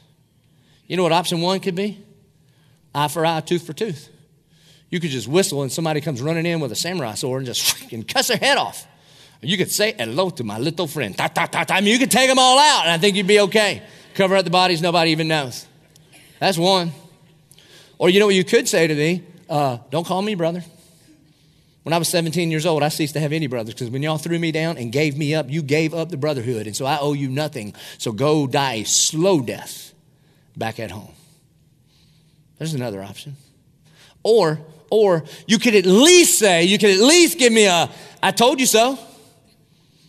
You know what option one could be? eye for eye, tooth for tooth. You could just whistle and somebody comes running in with a samurai sword and just freaking cuss their head off. You could say hello to my little friend. Ta, ta, ta, ta. I mean, you could take them all out and I think you'd be okay. Cover up the bodies, nobody even knows. That's one. Or you know what you could say to me? Uh, don't call me brother. When I was 17 years old, I ceased to have any brothers because when y'all threw me down and gave me up, you gave up the brotherhood. And so I owe you nothing. So go die a slow death back at home. There's another option. Or, or you could at least say, you could at least give me a, I told you so.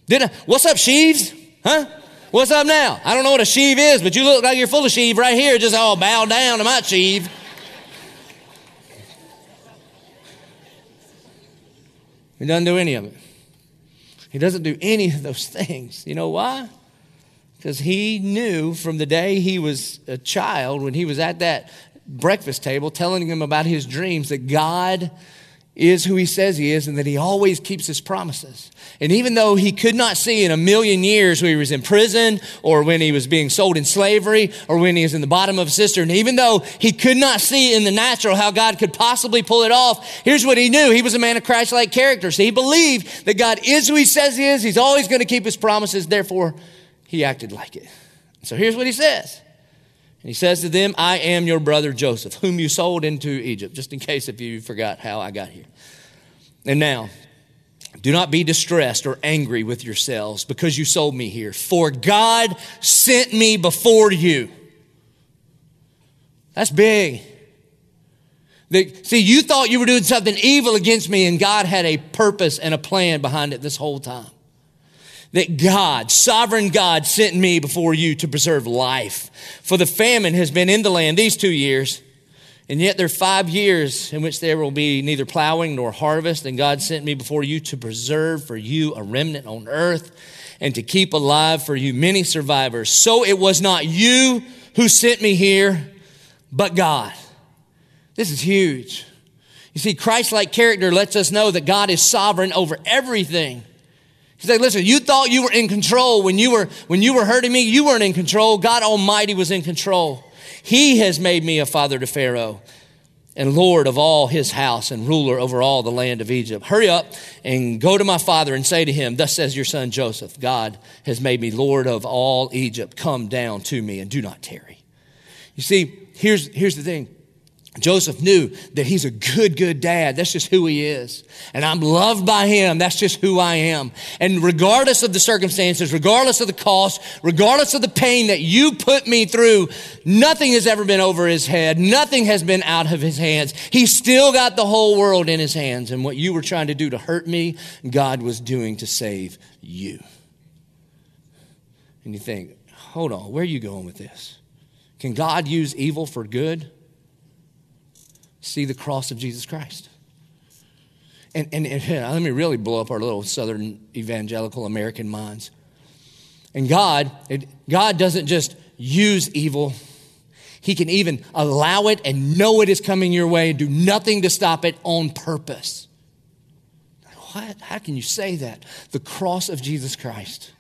Did I, what's up, Sheaves? Huh? What's up now? I don't know what a sheave is, but you look like you're full of sheave right here. Just all bow down to my sheave. He doesn't do any of it. He doesn't do any of those things. You know why? Because he knew from the day he was a child, when he was at that breakfast table telling him about his dreams, that God is who he says he is and that he always keeps his promises. And even though he could not see in a million years when he was in prison or when he was being sold in slavery or when he was in the bottom of a cistern, even though he could not see in the natural how God could possibly pull it off, here's what he knew. He was a man of Christ-like character. So he believed that God is who he says he is. He's always going to keep his promises. Therefore, he acted like it. So here's what he says. And he says to them, I am your brother Joseph, whom you sold into Egypt, just in case if you forgot how I got here. And now, do not be distressed or angry with yourselves because you sold me here, for God sent me before you. That's big. see, you thought you were doing something evil against me, and God had a purpose and a plan behind it this whole time that God, sovereign God, sent me before you to preserve life. For the famine has been in the land these two years, and yet there are five years in which there will be neither plowing nor harvest. And God sent me before you to preserve for you a remnant on earth and to keep alive for you many survivors. So it was not you who sent me here, but God. This is huge. You see, Christ like character lets us know that God is sovereign over everything. He's like, listen, you thought you were in control when you were, when you were hurting me. You weren't in control. God Almighty was in control. He has made me a father to Pharaoh and Lord of all his house and ruler over all the land of Egypt. Hurry up and go to my father and say to him, Thus says your son Joseph, God has made me Lord of all Egypt. Come down to me and do not tarry. You see, here's, here's the thing. Joseph knew that he's a good, good dad. That's just who he is. And I'm loved by him. That's just who I am. And regardless of the circumstances, regardless of the cost, regardless of the pain that you put me through, nothing has ever been over his head. Nothing has been out of his hands. He's still got the whole world in his hands. And what you were trying to do to hurt me, God was doing to save you. And you think, hold on, where are you going with this? Can God use evil for good? See the cross of Jesus Christ. And, and, and let me really blow up our little southern evangelical American minds. And God, it, God doesn't just use evil, He can even allow it and know it is coming your way and do nothing to stop it on purpose. What? How can you say that? The cross of Jesus Christ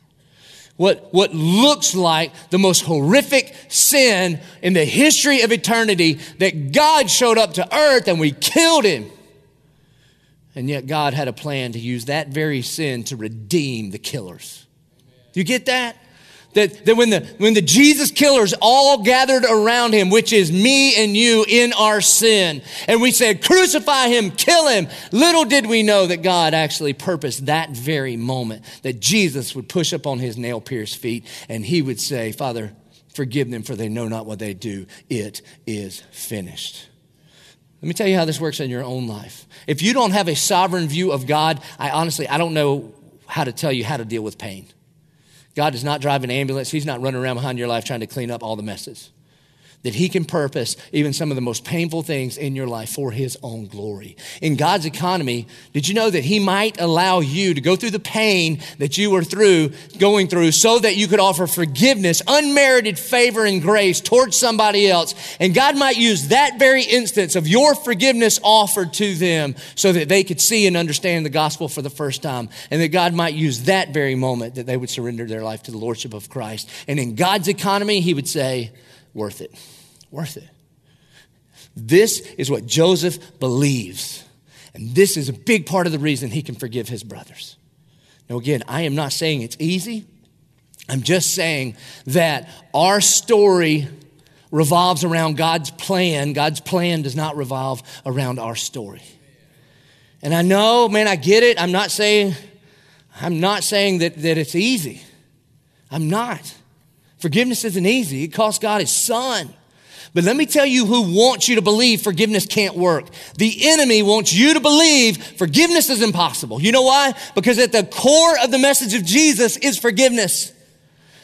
what, what looks like the most horrific sin in the history of eternity that God showed up to earth and we killed him. And yet God had a plan to use that very sin to redeem the killers. Do you get that? That, that when, the, when the Jesus killers all gathered around him, which is me and you in our sin, and we said, crucify him, kill him, little did we know that God actually purposed that very moment that Jesus would push up on his nail pierced feet and he would say, Father, forgive them for they know not what they do. It is finished. Let me tell you how this works in your own life. If you don't have a sovereign view of God, I honestly, I don't know how to tell you how to deal with pain. God does not drive an ambulance. He's not running around behind your life trying to clean up all the messes that He can purpose even some of the most painful things in your life for His own glory. In God's economy, did you know that He might allow you to go through the pain that you were through, going through, so that you could offer forgiveness, unmerited favor and grace towards somebody else? And God might use that very instance of your forgiveness offered to them so that they could see and understand the gospel for the first time. And that God might use that very moment that they would surrender their life to the Lordship of Christ. And in God's economy, He would say, worth it. Worth it. This is what Joseph believes. And this is a big part of the reason he can forgive his brothers. Now, again, I am not saying it's easy. I'm just saying that our story revolves around God's plan. God's plan does not revolve around our story. And I know, man, I get it. I'm not saying, I'm not saying that, that it's easy. I'm not. Forgiveness isn't easy. It cost God his son. But let me tell you who wants you to believe forgiveness can't work. The enemy wants you to believe forgiveness is impossible. You know why? Because at the core of the message of Jesus is forgiveness.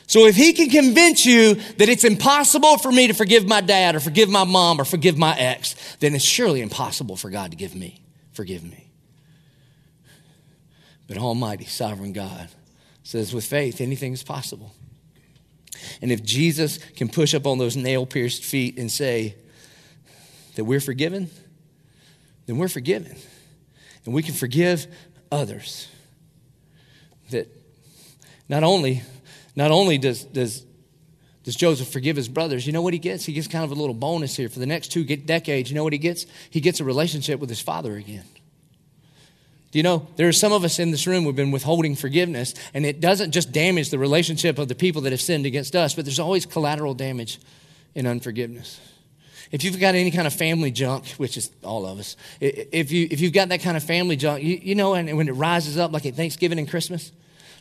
So if he can convince you that it's impossible for me to forgive my dad or forgive my mom or forgive my ex, then it's surely impossible for God to give me, forgive me. But Almighty, sovereign God says with faith, anything is possible. And if Jesus can push up on those nail pierced feet and say that we're forgiven, then we're forgiven. And we can forgive others. That not only not only does, does, does Joseph forgive his brothers, you know what he gets? He gets kind of a little bonus here. For the next two decades, you know what he gets? He gets a relationship with his father again. You know, there are some of us in this room who've been withholding forgiveness, and it doesn't just damage the relationship of the people that have sinned against us, but there's always collateral damage in unforgiveness. If you've got any kind of family junk, which is all of us, if, you, if you've got that kind of family junk, you, you know, and when it rises up like at Thanksgiving and Christmas,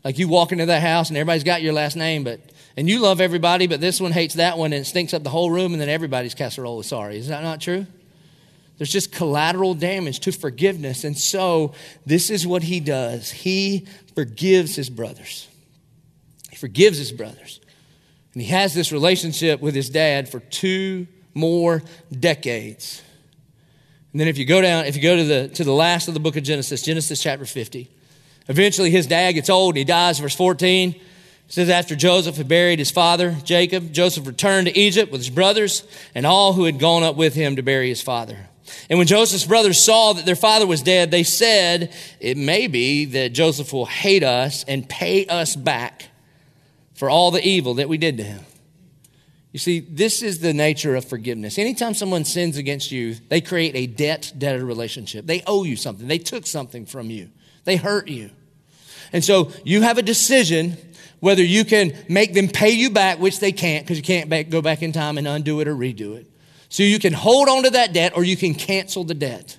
like you walk into that house and everybody's got your last name, but and you love everybody, but this one hates that one and it stinks up the whole room, and then everybody's casserole is sorry. Is that not true? There's just collateral damage to forgiveness. And so this is what he does. He forgives his brothers. He forgives his brothers. And he has this relationship with his dad for two more decades. And then if you go down, if you go to the to the last of the book of Genesis, Genesis chapter 50, Eventually, his dad gets old and he dies. Verse 14 says, After Joseph had buried his father, Jacob, Joseph returned to Egypt with his brothers and all who had gone up with him to bury his father. And when Joseph's brothers saw that their father was dead, they said, It may be that Joseph will hate us and pay us back for all the evil that we did to him. You see, this is the nature of forgiveness. Anytime someone sins against you, they create a debt debtor relationship. They owe you something, they took something from you. They hurt you. And so you have a decision whether you can make them pay you back, which they can't because you can't back, go back in time and undo it or redo it. So you can hold on to that debt or you can cancel the debt.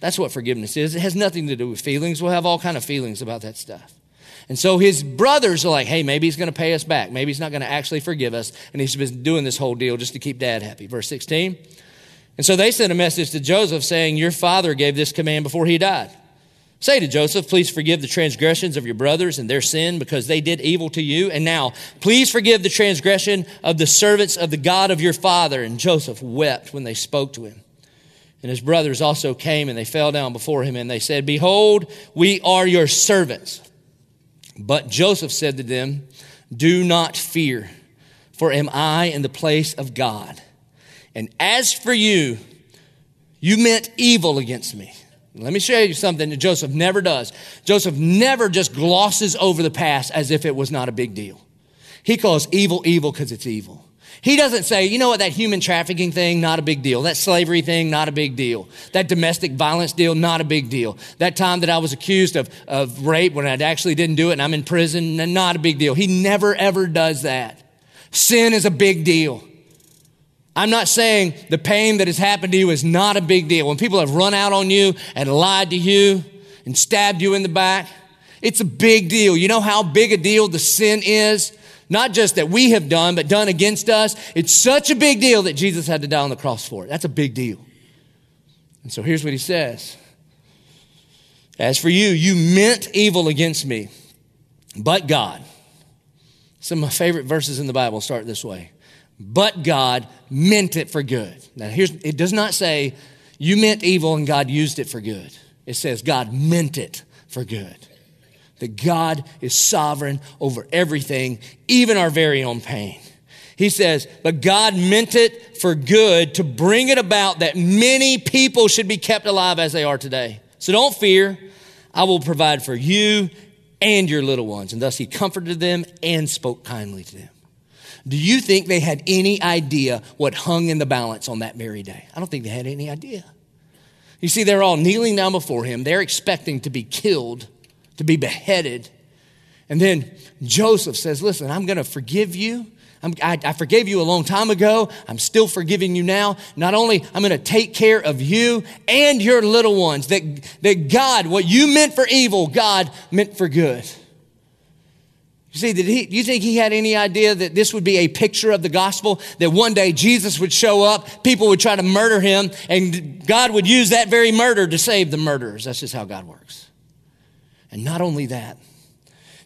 That's what forgiveness is. It has nothing to do with feelings. We'll have all kind of feelings about that stuff. And so his brothers are like, hey, maybe he's going to pay us back. Maybe he's not going to actually forgive us. And he's been doing this whole deal just to keep dad happy. Verse 16. And so they sent a message to Joseph saying, Your father gave this command before he died. Say to Joseph, please forgive the transgressions of your brothers and their sin because they did evil to you. And now, please forgive the transgression of the servants of the God of your father. And Joseph wept when they spoke to him. And his brothers also came and they fell down before him and they said, Behold, we are your servants. But Joseph said to them, Do not fear, for am I in the place of God? And as for you, you meant evil against me let me show you something that Joseph never does. Joseph never just glosses over the past as if it was not a big deal. He calls evil evil because it's evil. He doesn't say, you know what, that human trafficking thing, not a big deal. That slavery thing, not a big deal. That domestic violence deal, not a big deal. That time that I was accused of, of rape when I actually didn't do it and I'm in prison, not a big deal. He never ever does that. Sin is a big deal. I'm not saying the pain that has happened to you is not a big deal. When people have run out on you and lied to you and stabbed you in the back, it's a big deal. You know how big a deal the sin is? Not just that we have done, but done against us. It's such a big deal that Jesus had to die on the cross for it. That's a big deal. And so here's what he says As for you, you meant evil against me, but God. Some of my favorite verses in the Bible start this way but God meant it for good. Now, here's, it does not say you meant evil and God used it for good. It says God meant it for good. That God is sovereign over everything, even our very own pain. He says, but God meant it for good to bring it about that many people should be kept alive as they are today. So don't fear. I will provide for you and your little ones. And thus he comforted them and spoke kindly to them. Do you think they had any idea what hung in the balance on that very day? I don't think they had any idea. You see, they're all kneeling down before him. They're expecting to be killed, to be beheaded. And then Joseph says, Listen, I'm going to forgive you. I, I forgave you a long time ago. I'm still forgiving you now. Not only I'm going to take care of you and your little ones, that, that God, what you meant for evil, God meant for good. See, did he, do you think he had any idea that this would be a picture of the gospel? That one day Jesus would show up, people would try to murder him, and God would use that very murder to save the murderers. That's just how God works. And not only that,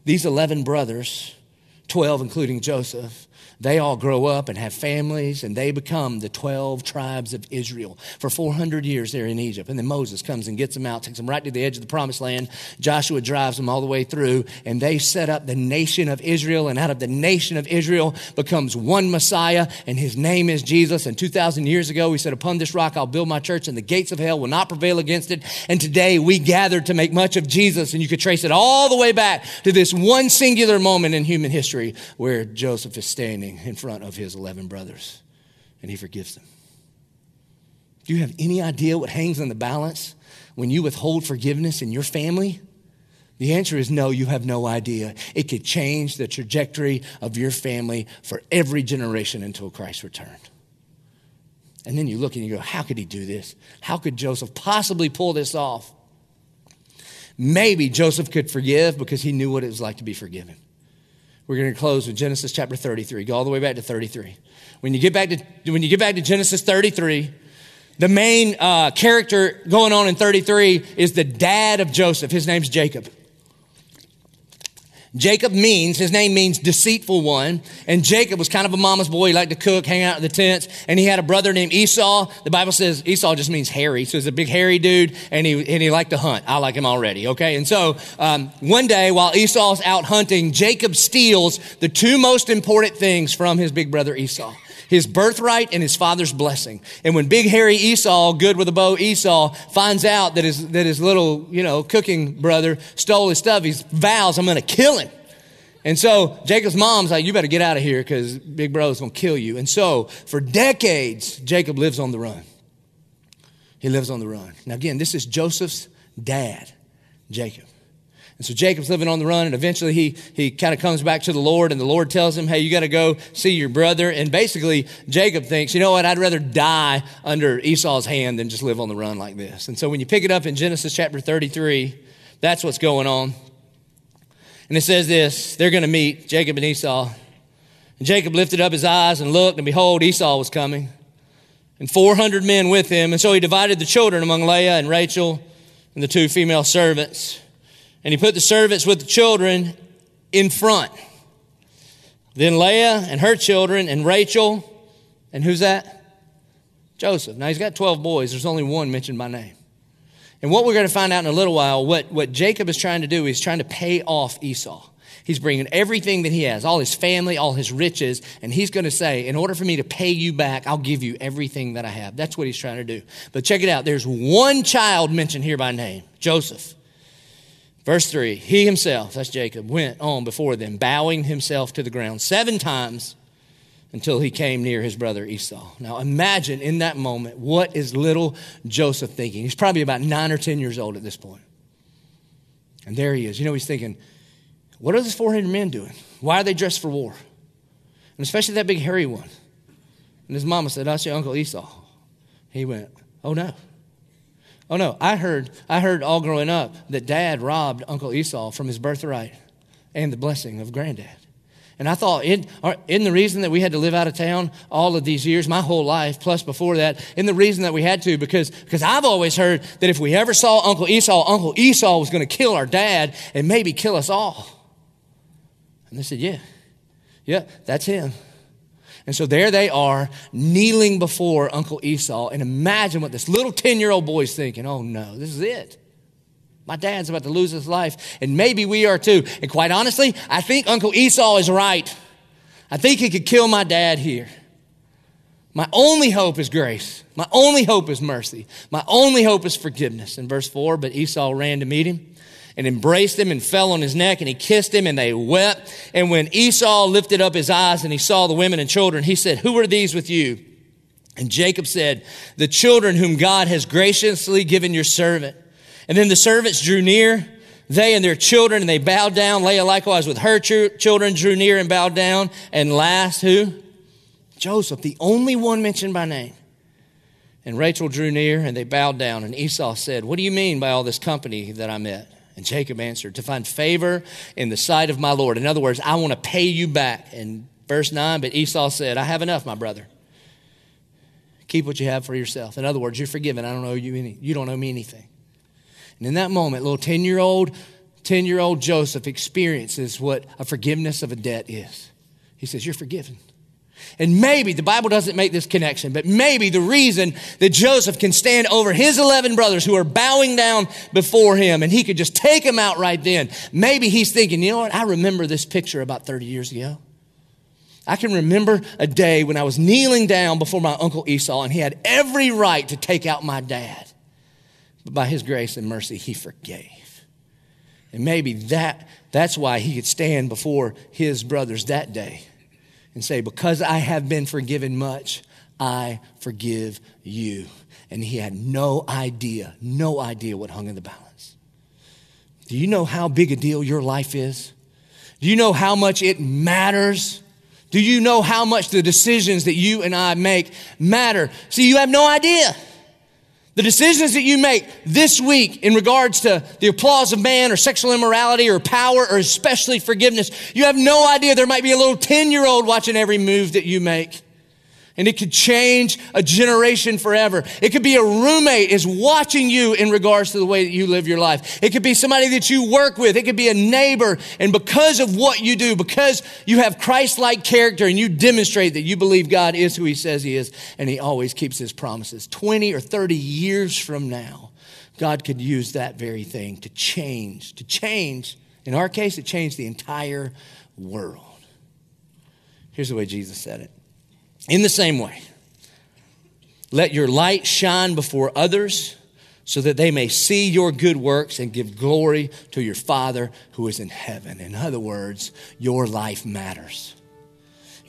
these 11 brothers 12, including Joseph, they all grow up and have families, and they become the 12 tribes of Israel. For 400 years, they're in Egypt. And then Moses comes and gets them out, takes them right to the edge of the promised land. Joshua drives them all the way through, and they set up the nation of Israel. And out of the nation of Israel becomes one Messiah, and his name is Jesus. And 2,000 years ago, he said, Upon this rock I'll build my church, and the gates of hell will not prevail against it. And today, we gather to make much of Jesus, and you could trace it all the way back to this one singular moment in human history where Joseph is standing in front of his 11 brothers, and he forgives them. Do you have any idea what hangs on the balance when you withhold forgiveness in your family? The answer is no, you have no idea. It could change the trajectory of your family for every generation until Christ returned. And then you look and you go, how could he do this? How could Joseph possibly pull this off? Maybe Joseph could forgive because he knew what it was like to be forgiven. We're going to close with Genesis chapter 33. Go all the way back to 33. When you get back to, when you get back to Genesis 33, the main uh, character going on in 33 is the dad of Joseph. His name's Jacob. Jacob means, his name means deceitful one. And Jacob was kind of a mama's boy. He liked to cook, hang out in the tents. And he had a brother named Esau. The Bible says Esau just means hairy. So he's a big hairy dude and he, and he liked to hunt. I like him already. Okay. And so, um, one day while Esau's out hunting, Jacob steals the two most important things from his big brother Esau his birthright and his father's blessing. And when big hairy Esau, good with a bow Esau, finds out that his, that his little, you know, cooking brother stole his stuff, he vows, I'm going to kill him. And so Jacob's mom's like, you better get out of here because big brother's going to kill you. And so for decades, Jacob lives on the run. He lives on the run. Now, again, this is Joseph's dad, Jacob. And so Jacob's living on the run, and eventually he, he kind of comes back to the Lord, and the Lord tells him, Hey, you got to go see your brother. And basically, Jacob thinks, You know what? I'd rather die under Esau's hand than just live on the run like this. And so when you pick it up in Genesis chapter 33, that's what's going on. And it says this they're going to meet, Jacob and Esau. And Jacob lifted up his eyes and looked, and behold, Esau was coming, and 400 men with him. And so he divided the children among Leah and Rachel and the two female servants. And he put the servants with the children in front. Then Leah and her children and Rachel, and who's that? Joseph. Now he's got 12 boys. There's only one mentioned by name. And what we're going to find out in a little while, what, what Jacob is trying to do, he's trying to pay off Esau. He's bringing everything that he has, all his family, all his riches, and he's going to say, In order for me to pay you back, I'll give you everything that I have. That's what he's trying to do. But check it out. There's one child mentioned here by name Joseph. Verse 3 He himself, that's Jacob, went on before them, bowing himself to the ground seven times until he came near his brother Esau. Now imagine in that moment what is little Joseph thinking. He's probably about nine or 10 years old at this point. And there he is. You know, he's thinking, what are those 400 men doing? Why are they dressed for war? And especially that big hairy one. And his mama said, That's your Uncle Esau. He went, Oh no. Oh no, I heard, I heard all growing up that dad robbed Uncle Esau from his birthright and the blessing of granddad. And I thought, in, in the reason that we had to live out of town all of these years, my whole life, plus before that, in the reason that we had to, because, because I've always heard that if we ever saw Uncle Esau, Uncle Esau was going to kill our dad and maybe kill us all. And they said, yeah, yeah, that's him. And so there they are, kneeling before Uncle Esau. And imagine what this little 10 year old boy is thinking oh no, this is it. My dad's about to lose his life, and maybe we are too. And quite honestly, I think Uncle Esau is right. I think he could kill my dad here. My only hope is grace. My only hope is mercy. My only hope is forgiveness. In verse 4, but Esau ran to meet him and embraced him and fell on his neck and he kissed him and they wept. And when Esau lifted up his eyes and he saw the women and children, he said, Who are these with you? And Jacob said, The children whom God has graciously given your servant. And then the servants drew near, they and their children, and they bowed down. Leah likewise with her children drew near and bowed down. And last, who? Joseph, the only one mentioned by name. And Rachel drew near and they bowed down. And Esau said, What do you mean by all this company that I met? And Jacob answered, To find favor in the sight of my Lord. In other words, I want to pay you back. And verse 9, but Esau said, I have enough, my brother. Keep what you have for yourself. In other words, you're forgiven. I don't owe you any, you don't owe me anything. And in that moment, little 10 year old 10 year old Joseph experiences what a forgiveness of a debt is. He says, You're forgiven. And maybe, the Bible doesn't make this connection, but maybe the reason that Joseph can stand over his 11 brothers who are bowing down before him and he could just take them out right then, maybe he's thinking, you know what, I remember this picture about 30 years ago. I can remember a day when I was kneeling down before my uncle Esau and he had every right to take out my dad. But by his grace and mercy, he forgave. And maybe that, that's why he could stand before his brothers that day and say, Because I have been forgiven much, I forgive you. And he had no idea, no idea what hung in the balance. Do you know how big a deal your life is? Do you know how much it matters? Do you know how much the decisions that you and I make matter? See, you have no idea. The decisions that you make this week in regards to the applause of man or sexual immorality or power or especially forgiveness, you have no idea. There might be a little 10 year old watching every move that you make. And it could change a generation forever. It could be a roommate is watching you in regards to the way that you live your life. It could be somebody that you work with. It could be a neighbor. And because of what you do, because you have Christ-like character and you demonstrate that you believe God is who he says he is and he always keeps his promises. 20 or 30 years from now, God could use that very thing to change, to change. In our case, it changed the entire world. Here's the way Jesus said it. In the same way, let your light shine before others so that they may see your good works and give glory to your Father who is in heaven. In other words, your life matters.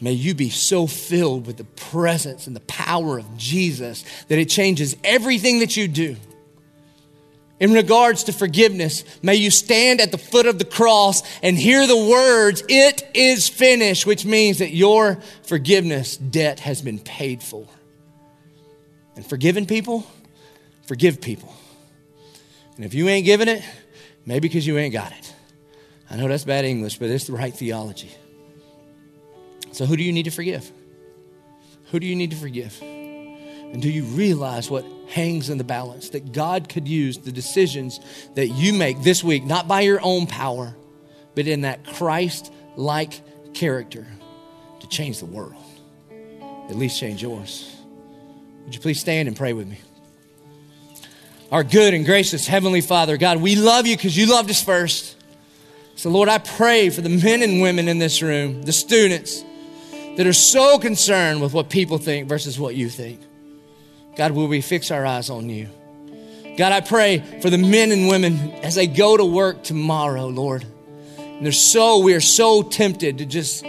May you be so filled with the presence and the power of Jesus that it changes everything that you do. In regards to forgiveness, may you stand at the foot of the cross and hear the words, It is finished, which means that your forgiveness debt has been paid for. And forgiven people, forgive people. And if you ain't giving it, maybe because you ain't got it. I know that's bad English, but it's the right theology. So, who do you need to forgive? Who do you need to forgive? And do you realize what hangs in the balance? That God could use the decisions that you make this week, not by your own power, but in that Christ like character to change the world, at least change yours. Would you please stand and pray with me? Our good and gracious Heavenly Father, God, we love you because you loved us first. So, Lord, I pray for the men and women in this room, the students that are so concerned with what people think versus what you think. God, will we fix our eyes on you? God, I pray for the men and women as they go to work tomorrow, Lord. And they're so, we are so tempted to just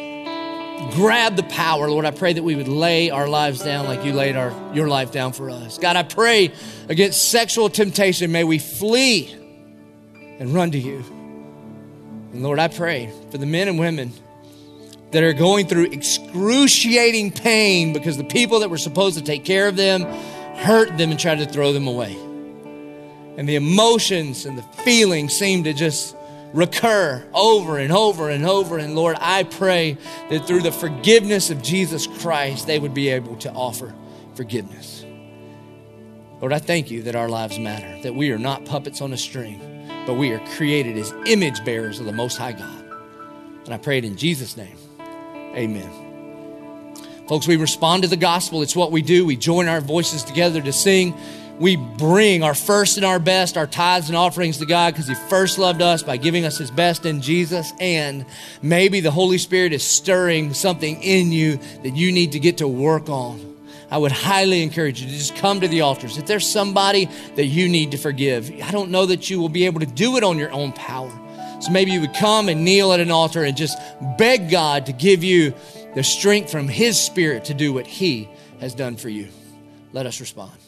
grab the power, Lord. I pray that we would lay our lives down like you laid our, your life down for us. God, I pray against sexual temptation. May we flee and run to you. And Lord, I pray for the men and women that are going through excruciating pain because the people that were supposed to take care of them hurt them and tried to throw them away. And the emotions and the feelings seem to just recur over and over and over. And Lord, I pray that through the forgiveness of Jesus Christ, they would be able to offer forgiveness. Lord, I thank you that our lives matter, that we are not puppets on a string, but we are created as image bearers of the Most High God. And I pray it in Jesus' name. Amen. Folks, we respond to the gospel. It's what we do. We join our voices together to sing. We bring our first and our best, our tithes and offerings to God because He first loved us by giving us His best in Jesus. And maybe the Holy Spirit is stirring something in you that you need to get to work on. I would highly encourage you to just come to the altars. If there's somebody that you need to forgive, I don't know that you will be able to do it on your own power. So maybe you would come and kneel at an altar and just beg God to give you the strength from His Spirit to do what He has done for you. Let us respond.